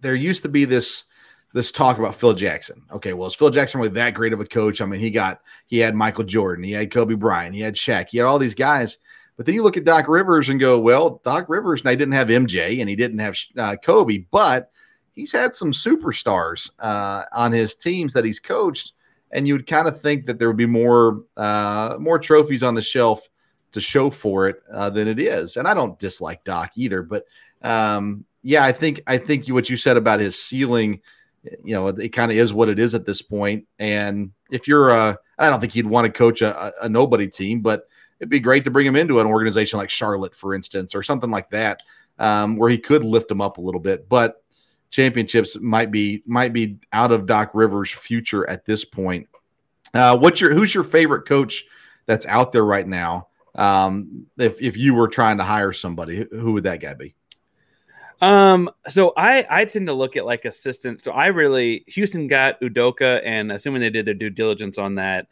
there used to be this this talk about Phil Jackson. Okay, well, is Phil Jackson really that great of a coach? I mean, he got he had Michael Jordan, he had Kobe Bryant, he had Shaq, he had all these guys. But then you look at Doc Rivers and go, well, Doc Rivers, I didn't have MJ and he didn't have uh, Kobe, but he's had some superstars uh, on his teams that he's coached and you would kind of think that there would be more uh, more trophies on the shelf to show for it uh, than it is. And I don't dislike Doc either, but um, yeah, I think I think what you said about his ceiling, you know, it kind of is what it is at this point. And if you're, uh, I don't think he'd want to coach a, a, nobody team, but it'd be great to bring him into an organization like Charlotte, for instance, or something like that, um, where he could lift him up a little bit. But championships might be might be out of Doc Rivers' future at this point. Uh, what's your who's your favorite coach that's out there right now? Um, if if you were trying to hire somebody, who would that guy be? Um, so I I tend to look at like assistants. So I really Houston got Udoka, and assuming they did their due diligence on that,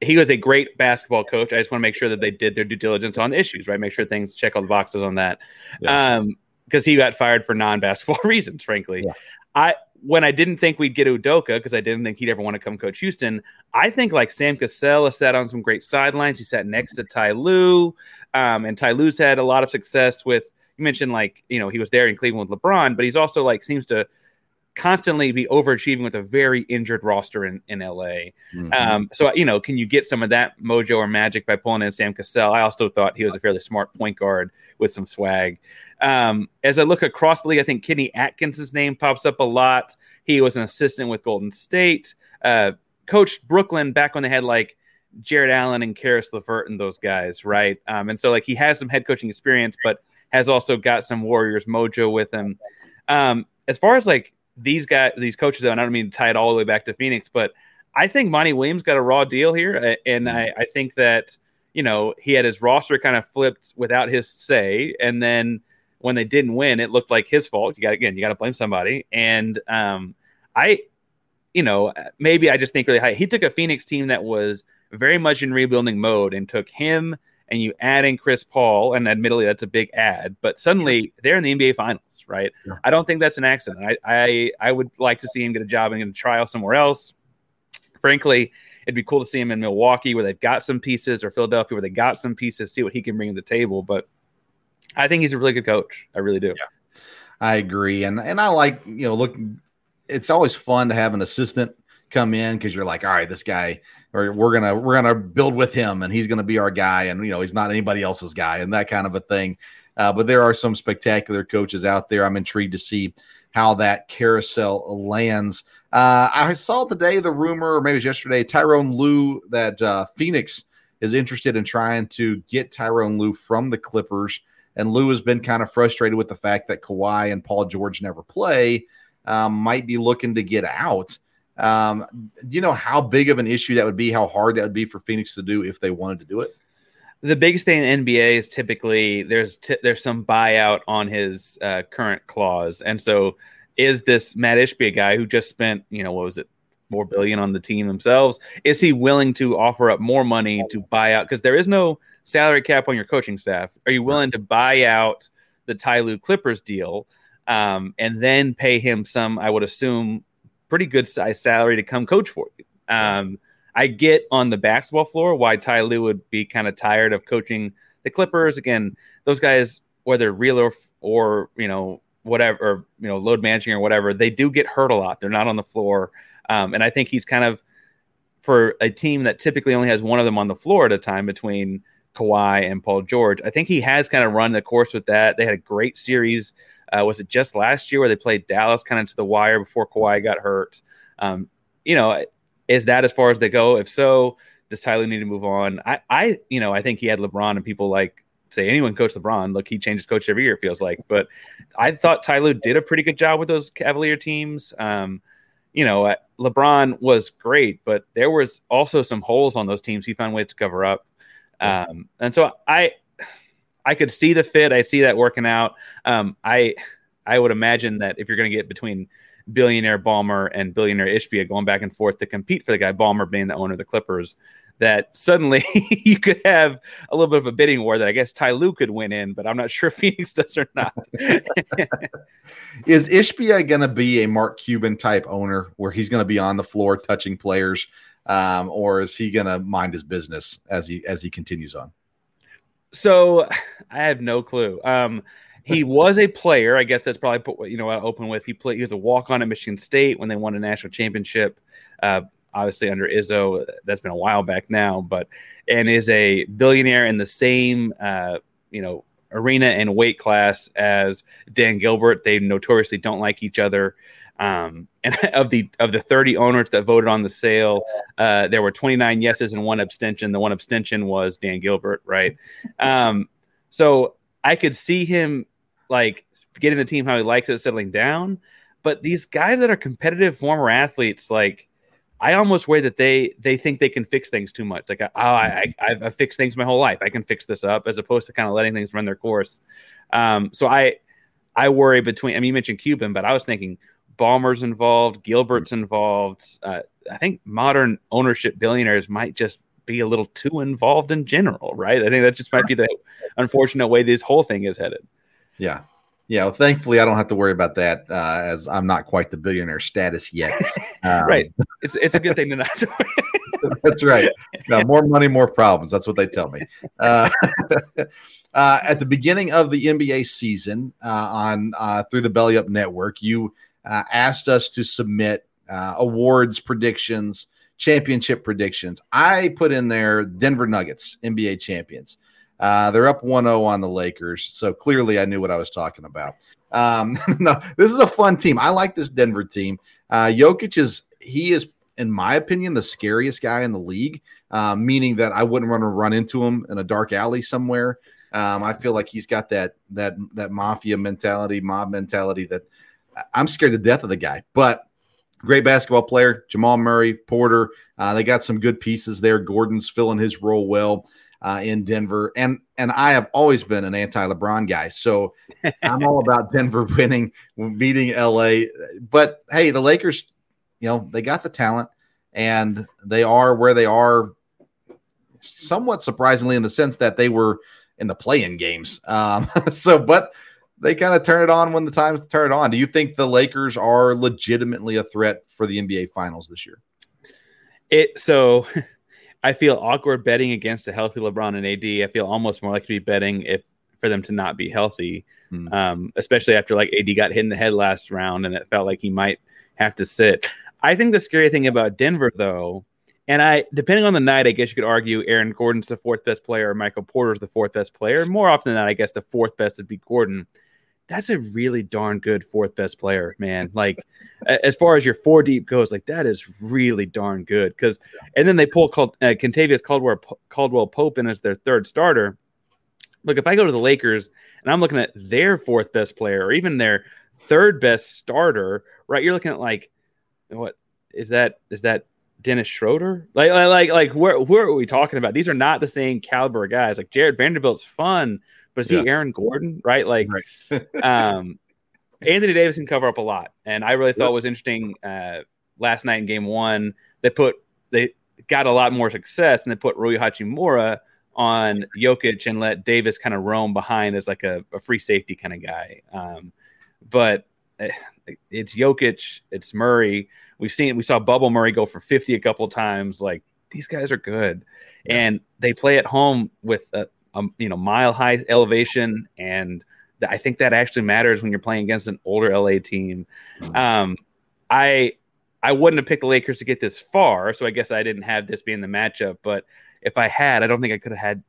he was a great basketball coach. I just want to make sure that they did their due diligence on the issues, right? Make sure things check all the boxes on that. Yeah. Um, because he got fired for non-basketball reasons, frankly. Yeah. I when I didn't think we'd get Udoka because I didn't think he'd ever want to come coach Houston, I think like Sam Cassell has sat on some great sidelines. He sat next to Ty Lue, um, and Ty Lue's had a lot of success with. You mentioned like you know he was there in Cleveland with LeBron, but he's also like seems to constantly be overachieving with a very injured roster in, in LA. Mm-hmm. Um, so, you know, can you get some of that mojo or magic by pulling in Sam Cassell? I also thought he was a fairly smart point guard with some swag. Um, as I look across the league, I think Kenny Atkinson's name pops up a lot. He was an assistant with Golden State, uh, coached Brooklyn back when they had like Jarrett Allen and Caris LeVert and those guys, right? Um, and so like he has some head coaching experience, but has also got some Warriors mojo with him. Um, as far as like these guys, these coaches, though, and I don't mean to tie it all the way back to Phoenix, but I think Monty Williams got a raw deal here, and I, I think that you know he had his roster kind of flipped without his say, and then when they didn't win, it looked like his fault. You got again, you got to blame somebody, and um, I, you know, maybe I just think really high. He took a Phoenix team that was very much in rebuilding mode and took him and you add in Chris Paul, and admittedly that's a big add, but suddenly they're in the NBA Finals, right? Yeah. I don't think that's an accident. I, I I would like to see him get a job and get a trial somewhere else. Frankly, it'd be cool to see him in Milwaukee where they've got some pieces, or Philadelphia where they got some pieces, see what he can bring to the table. But I think he's a really good coach. I really do. Yeah. I agree, and and I like you know look. It's always fun to have an assistant come in because you're like, all right, this guy, or we're gonna we're gonna build with him, and he's gonna be our guy, and you know he's not anybody else's guy, and that kind of a thing. Uh, but there are some spectacular coaches out there. I'm intrigued to see how that carousel lands. Uh, I saw today the rumor, or maybe it was yesterday, Tyronn Lue that uh, Phoenix is interested in trying to get Tyronn Lue from the Clippers. And Lue has been kind of frustrated with the fact that Kawhi and Paul George never play. Um, might be looking to get out. Um, do you know how big of an issue that would be? How hard that would be for Phoenix to do if they wanted to do it? The biggest thing in NBA is typically there's t- there's some buyout on his uh, current clause, and so is this Matt Ishbia guy who just spent you know what was it four billion on the team themselves? Is he willing to offer up more money to buy out? Because there is no salary cap on your coaching staff. Are you willing to buy out the Ty Lue Clippers deal um, and then pay him some? I would assume pretty good size salary to come coach for you. Um, I get on the basketball floor why Ty Lue would be kind of tired of coaching the Clippers. Again, those guys, whether real or, or you know whatever, or, you know load managing or whatever, they do get hurt a lot. They're not on the floor, um, and I think he's kind of for a team that typically only has one of them on the floor at a time between Kawhi and Paul George. I think he has kind of run the course with that. They had a great series uh, was it just last year where they played Dallas kind of to the wire before Kawhi got hurt? Um, you know, is that as far as they go? If so, does Ty Lue need to move on? I, I, you know, I think he had LeBron and people like say anyone coach LeBron. Look, he changes coach every year. It feels like, but I thought Ty Lue did a pretty good job with those Cavalier teams. Um, you know, LeBron was great, but there was also some holes on those teams he found ways to cover up. Um, and so I, I could see the fit. I see that working out. Um, I I would imagine that if you're going to get between billionaire Ballmer and billionaire Ishbia going back and forth to compete for the guy Ballmer being the owner of the Clippers, that suddenly you could have a little bit of a bidding war that I guess Ty Lue could win in, but I'm not sure Phoenix does or not. is Ishbia going to be a Mark Cuban type owner where he's going to be on the floor touching players, um, or is he going to mind his business as he as he continues on? So I have no clue. Um, he was a player. I guess that's probably what you know I open with. He played. He was a walk on at Michigan State when they won a national championship. Uh, obviously under Izzo, that's been a while back now, but and is a billionaire in the same uh, you know arena and weight class as Dan Gilbert. They notoriously don't like each other. Um, and of the of the 30 owners that voted on the sale, uh, there were 29 yeses and one abstention. The one abstention was Dan Gilbert, right? Um, so I could see him like getting the team how he likes it, settling down. But these guys that are competitive former athletes, like I almost worry that they they think they can fix things too much. Like, oh, I, I I've fixed things my whole life. I can fix this up, as opposed to kind of letting things run their course. Um, so I I worry between. I mean, you mentioned Cuban, but I was thinking Ballmer's involved, Gilbert's involved. Uh, I think modern ownership billionaires might just be a little too involved in general, right? I think that just might be the unfortunate way this whole thing is headed. Yeah. Yeah. know, thankfully, I don't have to worry about that uh, as I'm not quite the billionaire status yet. Um, right. It's it's a good thing to not. do that's right. No, more money, more problems. That's what they tell me. Uh, uh, at the beginning of the NBA season, uh, on uh, through the Belly Up Network, you uh, asked us to submit uh, awards predictions, championship predictions. I put in there Denver Nuggets, NBA champions. Uh, they're up 1-0 on the Lakers, so clearly I knew what I was talking about. Um, no, this is a fun team. I like this Denver team. Uh, Jokic is he is, in my opinion, the scariest guy in the league. Uh, meaning that I wouldn't want to run into him in a dark alley somewhere. Um, I feel like he's got that that that mafia mentality, mob mentality that I'm scared to death of the guy. But great basketball player, Jamal Murray, Porter. Uh, they got some good pieces there. Gordon's filling his role well uh, in Denver, and and I have always been an anti-LeBron guy, so I'm all about Denver winning, beating LA. But hey, the Lakers, you know, they got the talent, and they are where they are. Somewhat surprisingly, in the sense that they were in the play-in games. Um, so, but they kind of turn it on when the times turn it on. Do you think the Lakers are legitimately a threat for the NBA Finals this year? It so I feel awkward betting against a healthy LeBron and AD. I feel almost more like to be betting if for them to not be healthy, hmm. um, especially after like AD got hit in the head last round and it felt like he might have to sit. I think the scary thing about Denver, though, and I depending on the night, I guess you could argue Aaron Gordon's the fourth best player, Michael Porter's the fourth best player. More often than not, I guess the fourth best would be Gordon that's a really darn good fourth best player, man. Like as far as your four deep goes, like that is really darn good. Because and then they pull Cal- uh, Kentavious Caldwell Caldwell Pope in as their third starter. Look, if I go to the Lakers and I'm looking at their fourth best player or even their third best starter, right? You're looking at like what is that? Is that Dennis Schroeder? Like like like where where are we talking about? These are not the same caliber guys. Like Jarred Vanderbilt's fun but is yeah. he Aaron Gordon? Right? Like, right. um, Anthony Davis can cover up a lot, and I really thought yep. was interesting uh, last night in Game One. They put they got a lot more success, and they put Rui Hachimura on Jokic and let Davis kind of roam behind as like a, a free safety kind of guy. Um, but eh, it's Jokic, it's Murray. We've seen we saw Bubble Murray go for 50 a couple times. Like these guys are good, yeah. and they play at home with a, um, you know mile high elevation, and I think that actually matters when you're playing against an older LA team. Mm-hmm. Um, I I wouldn't have picked the Lakers to get this far, so I guess I didn't have this being the matchup. But if I had, I don't think I could have had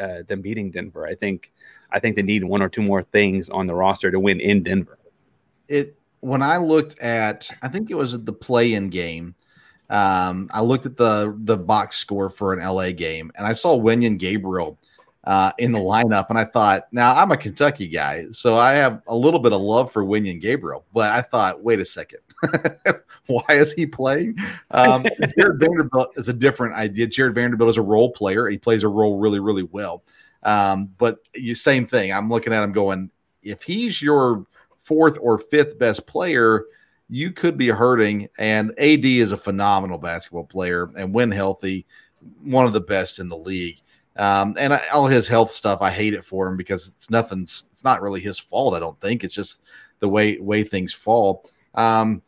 uh, them beating Denver. I think I think they need one or two more things on the roster to win in Denver. It when I looked at, I think it was the play-in game. Um, I looked at the the box score for an LA game, and I saw Wenyen Gabriel uh, in the lineup. And I thought, now I'm a Kentucky guy, so I have a little bit of love for Wenyen Gabriel. But I thought, wait a second, why is he playing? Um, Jarred Vanderbilt is a different idea. Jarred Vanderbilt is a role player. He plays a role really, really well. Um, but you same thing. I'm looking at him going, if he's your fourth or fifth best player, you could be hurting. And AD is a phenomenal basketball player, and when healthy, one of the best in the league. Um, and I, all his health stuff, I hate it for him because it's nothing's. It's not really his fault. I don't think it's just the way way things fall. Um,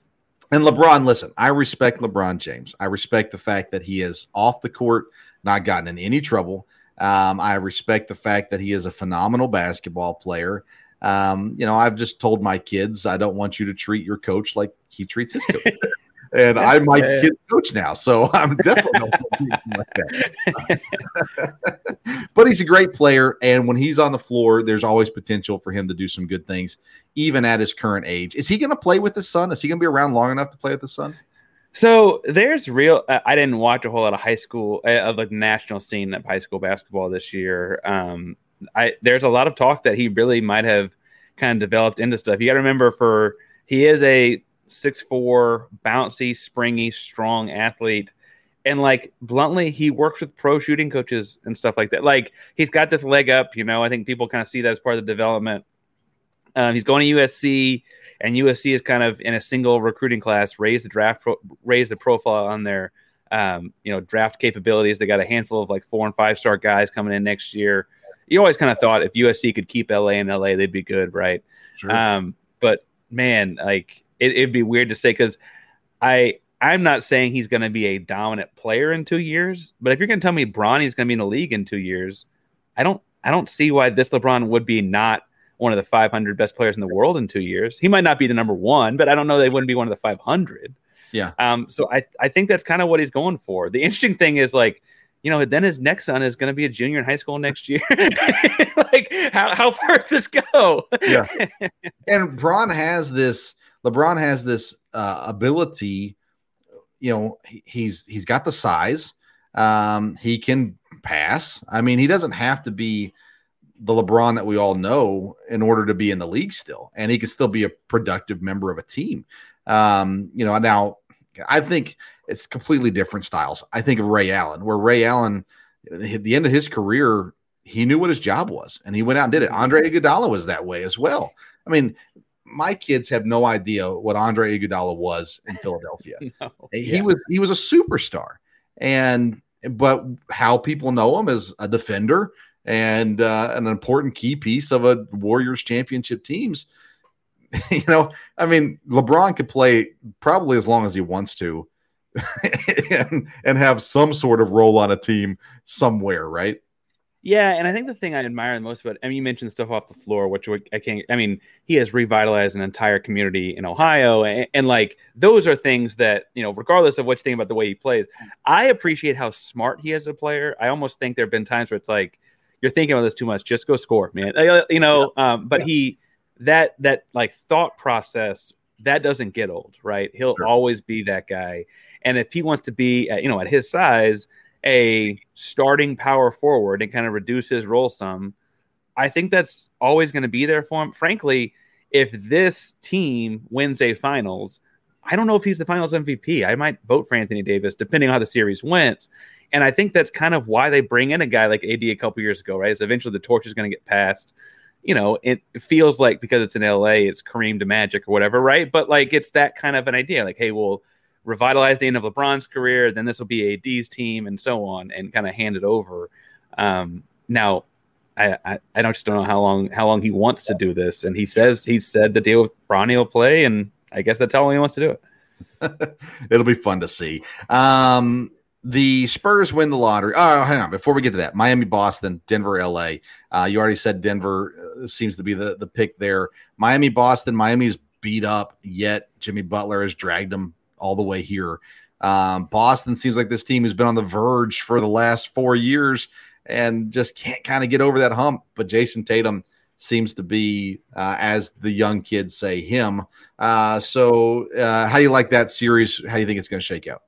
and LeBron, listen, I respect LeBron James. I respect the fact that he is off the court, not gotten in any trouble. Um, I respect the fact that he is a phenomenal basketball player. Um, you know, I've just told my kids I don't want you to treat your coach like he treats his coach. and I might get coach now, so I'm definitely like that. but he's a great player, and when he's on the floor, there's always potential for him to do some good things, even at his current age. Is he going to play with his son? Is he going to be around long enough to play with his son? So there's real. I didn't watch a whole lot of high school uh, of the national scene of high school basketball this year. Um, I there's a lot of talk that he really might have kind of developed into stuff. You got to remember for he is a six four, bouncy, springy, strong athlete. And like bluntly, he works with pro shooting coaches and stuff like that. Like he's got this leg up, you know. I think people kind of see that as part of the development. Um, he's going to USC, and USC is kind of in a single recruiting class, raise the draft, pro- raise the profile on their, um, you know, draft capabilities. They got a handful of like four and five star guys coming in next year, you always kind of thought if USC could keep LA and LA, they'd be good, right? Sure. Um, but man, like it, it'd be weird to say because I I'm not saying he's going to be a dominant player in two years, but if you're going to tell me Bronny's going to be in the league in two years, I don't I don't see why this LeBron would be not one of the 500 best players in the world in two years. He might not be the number one, but I don't know they wouldn't be one of the 500. Yeah. Um. So I I think that's kind of what he's going for. The interesting thing is like. You know, then his next son is going to be a junior in high school next year. like, how how far does this go? Yeah. and Braun has this. LeBron has this uh, ability. You know, he, he's he's got the size. Um, he can pass. I mean, he doesn't have to be the LeBron that we all know in order to be in the league still, and he can still be a productive member of a team. Um, you know, now I think it's completely different styles. I think of Ray Allen, where Ray Allen, at the end of his career, he knew what his job was, and he went out and did it. Andre Iguodala was that way as well. I mean, my kids have no idea what Andre Iguodala was in Philadelphia. No. He Yeah. was he was a superstar, and but how people know him as a defender and uh, an important key piece of a Warriors championship teams. You know, I mean, LeBron could play probably as long as he wants to, and and have some sort of role on a team somewhere, right? Yeah, and I think the thing I admire the most about I mean, you mentioned stuff off the floor, which I can't. I mean, he has revitalized an entire community in Ohio, and, and like those are things that you know, regardless of what you think about the way he plays, I appreciate how smart he is as a player. I almost think there have been times where it's like you're thinking about this too much. Just go score, man. Uh, You know, um, but he that that like thought process that doesn't get old, right? He'll Sure. always be that guy, and if he wants to be, at, you know, at his size a starting power forward and kind of reduce his role some, I think that's always going to be there for him. Frankly, if this team wins a finals, I don't know if he's the finals MVP. I might vote for Anthony Davis, depending on how the series went. And I think that's kind of why they bring in a guy like AD a couple years ago, right? Is eventually the torch is going to get passed. You know, it feels like because it's in LA, it's Kareem to Magic or whatever, right? But like it's that kind of an idea. Like, hey, we'll revitalize the end of LeBron's career, then this will be AD's team, and so on, and kind of hand it over. Um, now, I, I I don't just don't know how long how long he wants to do this, and he says he said the deal with Bronny will play, and I guess that's how long he wants to do it. It'll be fun to see. Um, the Spurs win the lottery. Oh, hang on. Before we get to that, Miami, Boston, Denver, LA. Uh, you already said Denver uh, seems to be the, the pick there. Miami, Boston. Miami's beat up, yet Jimmy Butler has dragged them all the way here. Um, Boston seems like this team has been on the verge for the last four years and just can't kind of get over that hump. But Jayson Tatum seems to be, uh, as the young kids say, him. Uh, so, uh, how do you like that series? How do you think it's going to shake out?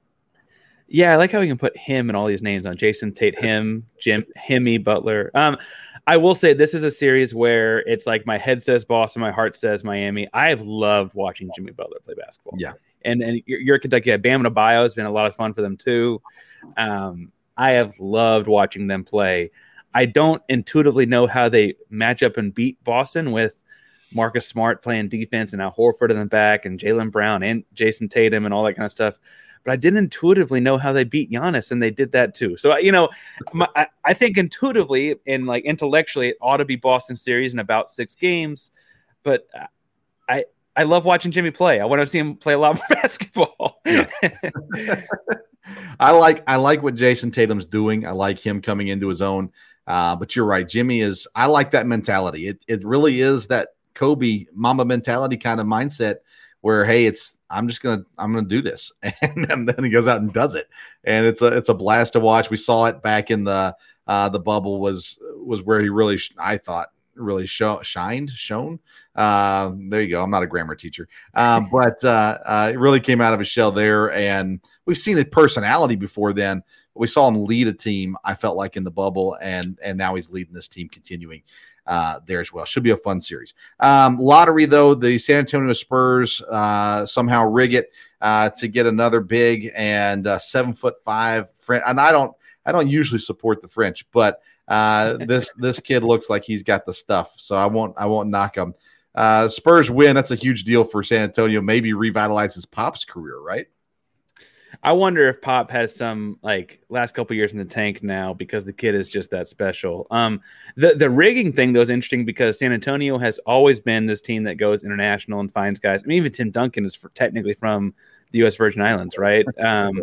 Yeah, I like how we can put him and all these names on Jason Tate, him, Jim, Himmy, Butler. Um, I will say this is a series where it's like my head says Boston, my heart says Miami. I have loved watching Jimmy Butler play basketball. Yeah. And and you're, Kentucky. Bam Adebayo has been a lot of fun for them too. Um, I have loved watching them play. I don't intuitively know how they match up and beat Boston with Marcus Smart playing defense and Al Horford in the back and Jaylen Brown and Jayson Tatum and all that kind of stuff. But I didn't intuitively know how they beat Giannis, and they did that too. So you know, my, I think intuitively and like intellectually, it ought to be Boston series in about six games. But I I love watching Jimmy play. I want to see him play a lot more basketball. I like I like what Jayson Tatum's doing. I like him coming into his own. Uh, but you're right, Jimmy is. I like that mentality. It it really is that Kobe Mamba mentality kind of mindset where hey, it's I'm just gonna I'm gonna do this, and, and then he goes out and does it, and it's a it's a blast to watch. We saw it back in the uh, the bubble was was where he really I thought really show, shined shone. Uh, there you go. I'm not a grammar teacher, um, but uh, uh, it really came out of his shell there, and we've seen a personality before then. But we saw him lead a team. I felt like in the bubble, and and now he's leading this team, continuing uh, there as well. Should be a fun series. Um, lottery though, the San Antonio Spurs uh, somehow rig it uh, to get another big and uh, seven foot five French. And I don't, I don't usually support the French, but uh, this this kid looks like he's got the stuff. So I won't, I won't knock him. Uh, Spurs win. That's a huge deal for San Antonio. Maybe revitalizes pop's career, right? I wonder if Pop has some like last couple years in the tank now because the kid is just that special. Um, the the rigging thing though is interesting because San Antonio has always been this team that goes international and finds guys. I mean, even Tim Duncan is for, technically from the U.S. Virgin Islands, right? Um,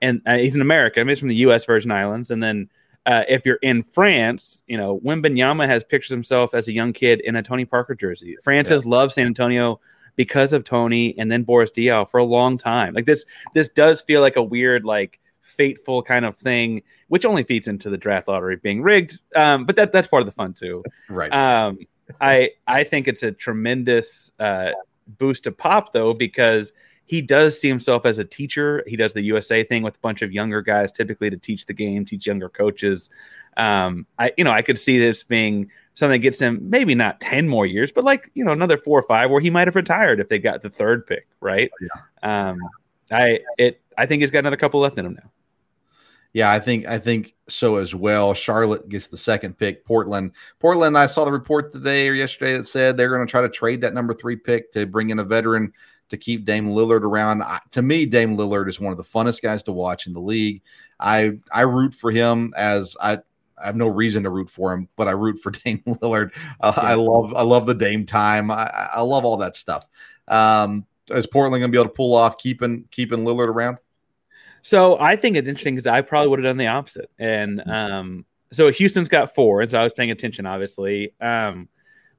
and uh, he's an American. I mean, he's from the U.S. Virgin Islands, and then. Uh, if you're in France, you know, Wembanyama has pictured himself as a young kid in a Tony Parker jersey. France yeah. has loved San Antonio because of Tony and then Boris Diaw for a long time. Like this, this does feel like a weird, like fateful kind of thing, which only feeds into the draft lottery being rigged. Um, but that that's part of the fun too. Right. Um, I I think it's a tremendous uh, boost to Pop though because he does see himself as a teacher. He does the USA thing with a bunch of younger guys, typically to teach the game, teach younger coaches. Um, I you know I could see this being something that gets him maybe not 10 more years, but like, you know, another four or five where he might have retired if they got the third pick, right? Yeah. Um, I it I think he's got another couple left in him now. Yeah, I think I think so as well. Charlotte gets the second pick. Portland, Portland. I saw the report today or yesterday that said they're going to try to trade that number three pick to bring in a veteran to keep Dame Lillard around. I, to me, Dame Lillard is one of the funnest guys to watch in the league. I I root for him as I I have no reason to root for him, but I root for Dame Lillard. Uh, yeah. I love I love the Dame time. I, I love all that stuff. Um, is Portland going to be able to pull off keeping keeping Lillard around? So I think it's interesting because I probably would have done the opposite. And mm-hmm. um, so Houston's got four, and so I was paying attention. Obviously, um,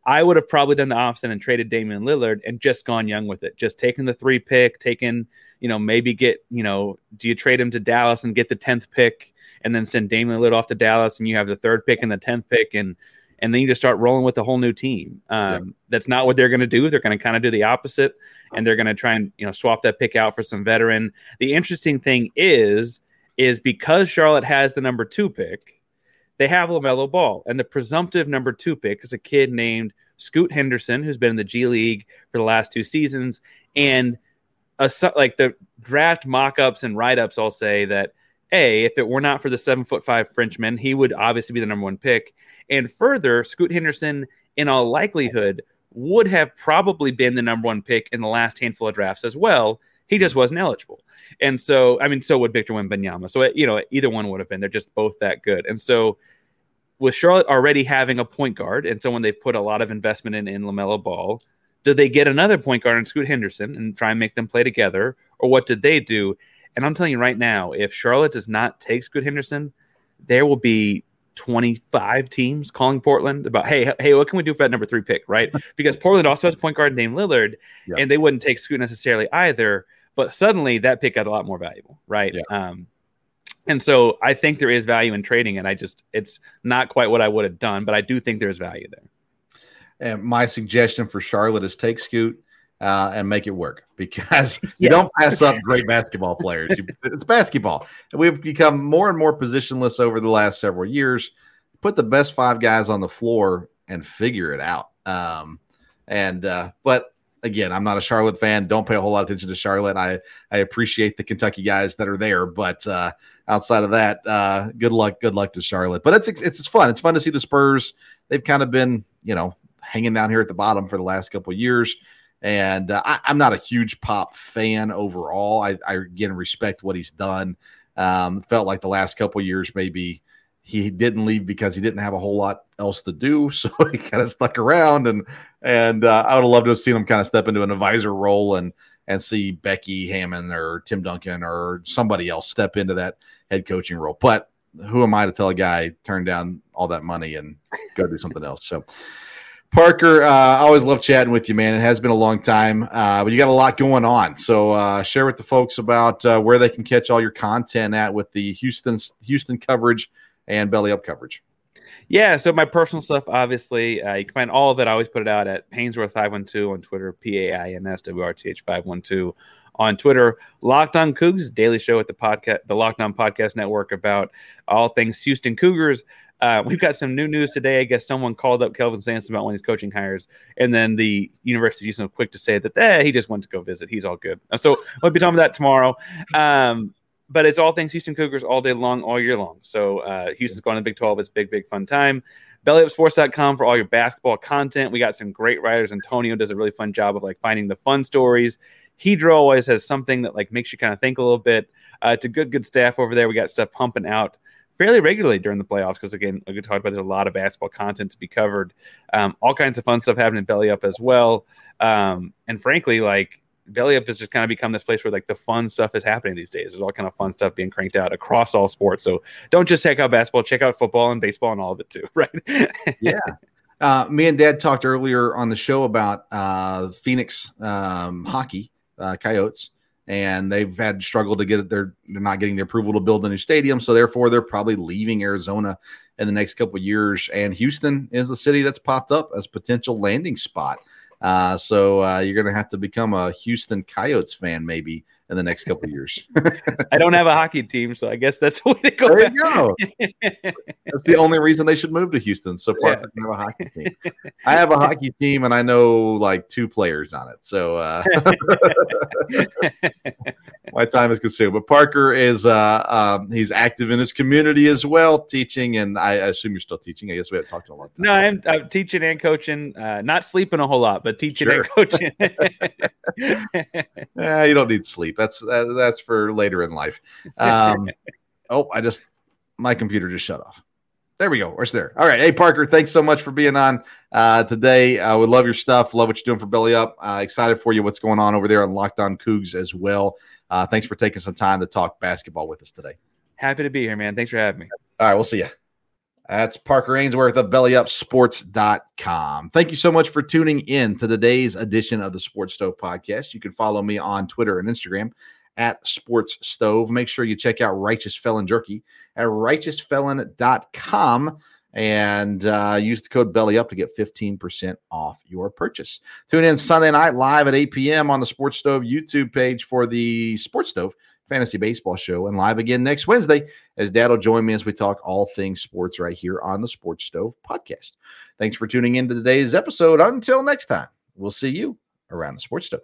I would have probably done the opposite and traded Damian Lillard and just gone young with it. Just taking the three pick, taking you know maybe get you know do you trade him to Dallas and get the tenth pick? and then send Damian Lillard off to Dallas, and you have the third pick and the tenth pick, and and then you just start rolling with a whole new team. Um, yeah. That's not what they're going to do. They're going to kind of do the opposite, and they're going to try and you know swap that pick out for some veteran. The interesting thing is, is because Charlotte has the number two pick, they have LaMelo Ball, and the presumptive number two pick is a kid named Scoot Henderson, who's been in the G League for the last two seasons, and a, like the draft mock-ups and write-ups all say that a, if it were not for the seven foot five Frenchman, he would obviously be the number one pick. And further, Scoot Henderson, in all likelihood, would have probably been the number one pick in the last handful of drafts as well. He just wasn't eligible. And so, I mean, so would Victor Wembanyama. So, you know, either one would have been. They're just both that good. And so, with Charlotte already having a point guard, and so when they put a lot of investment in, in LaMelo Ball, did they get another point guard in Scoot Henderson and try and make them play together? Or what did they do? And I'm telling you right now, if Charlotte does not take Scoot Henderson, there will be 25 teams calling Portland about, hey, hey, what can we do for that number three pick, right? Because Portland also has a point guard named Lillard, yeah. and they wouldn't take Scoot necessarily either. But suddenly that pick got a lot more valuable, right? Yeah. Um, and so I think there is value in trading and I just, it's not quite what I would have done, but I do think there's value there. And my suggestion for Charlotte is take Scoot, uh, and make it work because you don't pass up great basketball players. You, it's basketball. We've become more and more positionless over the last several years. Put the best five guys on the floor and figure it out. Um, and uh, but again, I'm not a Charlotte fan. Don't pay a whole lot of attention to Charlotte. I I appreciate the Kentucky guys that are there, but uh, outside of that, uh, good luck. Good luck to Charlotte. But it's it's fun. It's fun to see the Spurs. They've kind of been you know hanging down here at the bottom for the last couple years. And uh, I, am not a huge pop fan overall. I, I again respect what he's done. Um, felt like the last couple years maybe he didn't leave because he didn't have a whole lot else to do, so he kind of stuck around. And and uh, I would have loved to have seen him kind of step into an advisor role and and see Becky Hammon or Tim Duncan or somebody else step into that head coaching role. But who am I to tell a guy turn down all that money and go do something else? So Parker, uh, I always love chatting with you, man. It has been a long time, uh, but you got a lot going on. So uh, share with the folks about uh, where they can catch all your content at with the Houston Houston coverage and belly up coverage. Yeah, so my personal stuff, obviously, uh, you can find all of it. I always put it out at Painsworth five one two on Twitter, P A I N S W R T H five one two on Twitter. Locked on Cougs, daily show at the podcast, the Locked On Podcast Network about all things Houston Cougars. Uh, we've got some new news today. I guess someone called up Kelvin Sampson about one of his coaching hires, and then the University of Houston was quick to say that eh, he just went to go visit. He's all good. Uh, so we'll be talking about that tomorrow. Um, but it's all things Houston Cougars all day long, all year long. So uh, Houston's going to the Big 12. It's big, big fun time. BellyUpSports.com for all your basketball content. We got some great writers. Antonio does a really fun job of like finding the fun stories, Hedro always has something that like makes you kind of think a little bit. Uh, it's a good, good staff over there. We got stuff pumping out fairly regularly during the playoffs because again, like we talked about, there's a lot of basketball content to be covered. Um, all kinds of fun stuff happening in belly up as well. Um, and frankly, like belly up has just kind of become this place where like the fun stuff is happening these days. There's all kind of fun stuff being cranked out across all sports. So don't just check out basketball, check out football and baseball and all of it too, right? yeah. Uh, me and Dad talked earlier on the show about uh, Phoenix um, hockey, uh, Coyotes, and they've had struggled to get their they're not getting the approval to build a new stadium, so therefore they're probably leaving Arizona in the next couple years. And Houston is the city that's popped up as potential landing spot. Uh, so uh, you're going to have to become a Houston Coyotes fan maybe in the next couple years. I don't have a hockey team, so I guess that's the way to go. There you go. that's the only reason they should move to Houston. So Parker yeah. have a hockey team. I have a hockey team, and I know like two players on it. So uh, my time is consumed. But Parker is uh, um, he's active in his community as well, teaching, and I assume you're still teaching. I guess we haven't talked to a long time. No, I'm, I'm teaching and coaching. Uh, not sleeping a whole lot, but teaching sure. and coaching. yeah, you don't need sleep. That's that, that's for later in life. Um, oh, I just my computer just shut off. There we go. Where's there? All right. Hey, Parker, thanks so much for being on uh, today. I uh, would love your stuff. Love what you're doing for Belly Up. Uh, excited for you. What's going on over there on Locked On Cougs as well. Uh, thanks for taking some time to talk basketball with us today. Happy to be here, man. Thanks for having me. All right. We'll see you. That's Parker Ainsworth of BellyUpSports.com. Thank you so much for tuning in to today's edition of the Sports Stove Podcast. You can follow me on Twitter and Instagram at Sports Stove. Make sure you check out Righteous Felon Jerky at righteousfelon.com and uh, use the code belly up to get 15% off your purchase. Tune in Sunday night live at 8 p.m. on the Sports Stove YouTube page for the Sports Stove Fantasy Baseball Show and live again next Wednesday as Dad will join me as we talk all things sports right here on the Sports Stove podcast. Thanks for tuning in to today's episode. Until next time, we'll see you around the Sports Stove.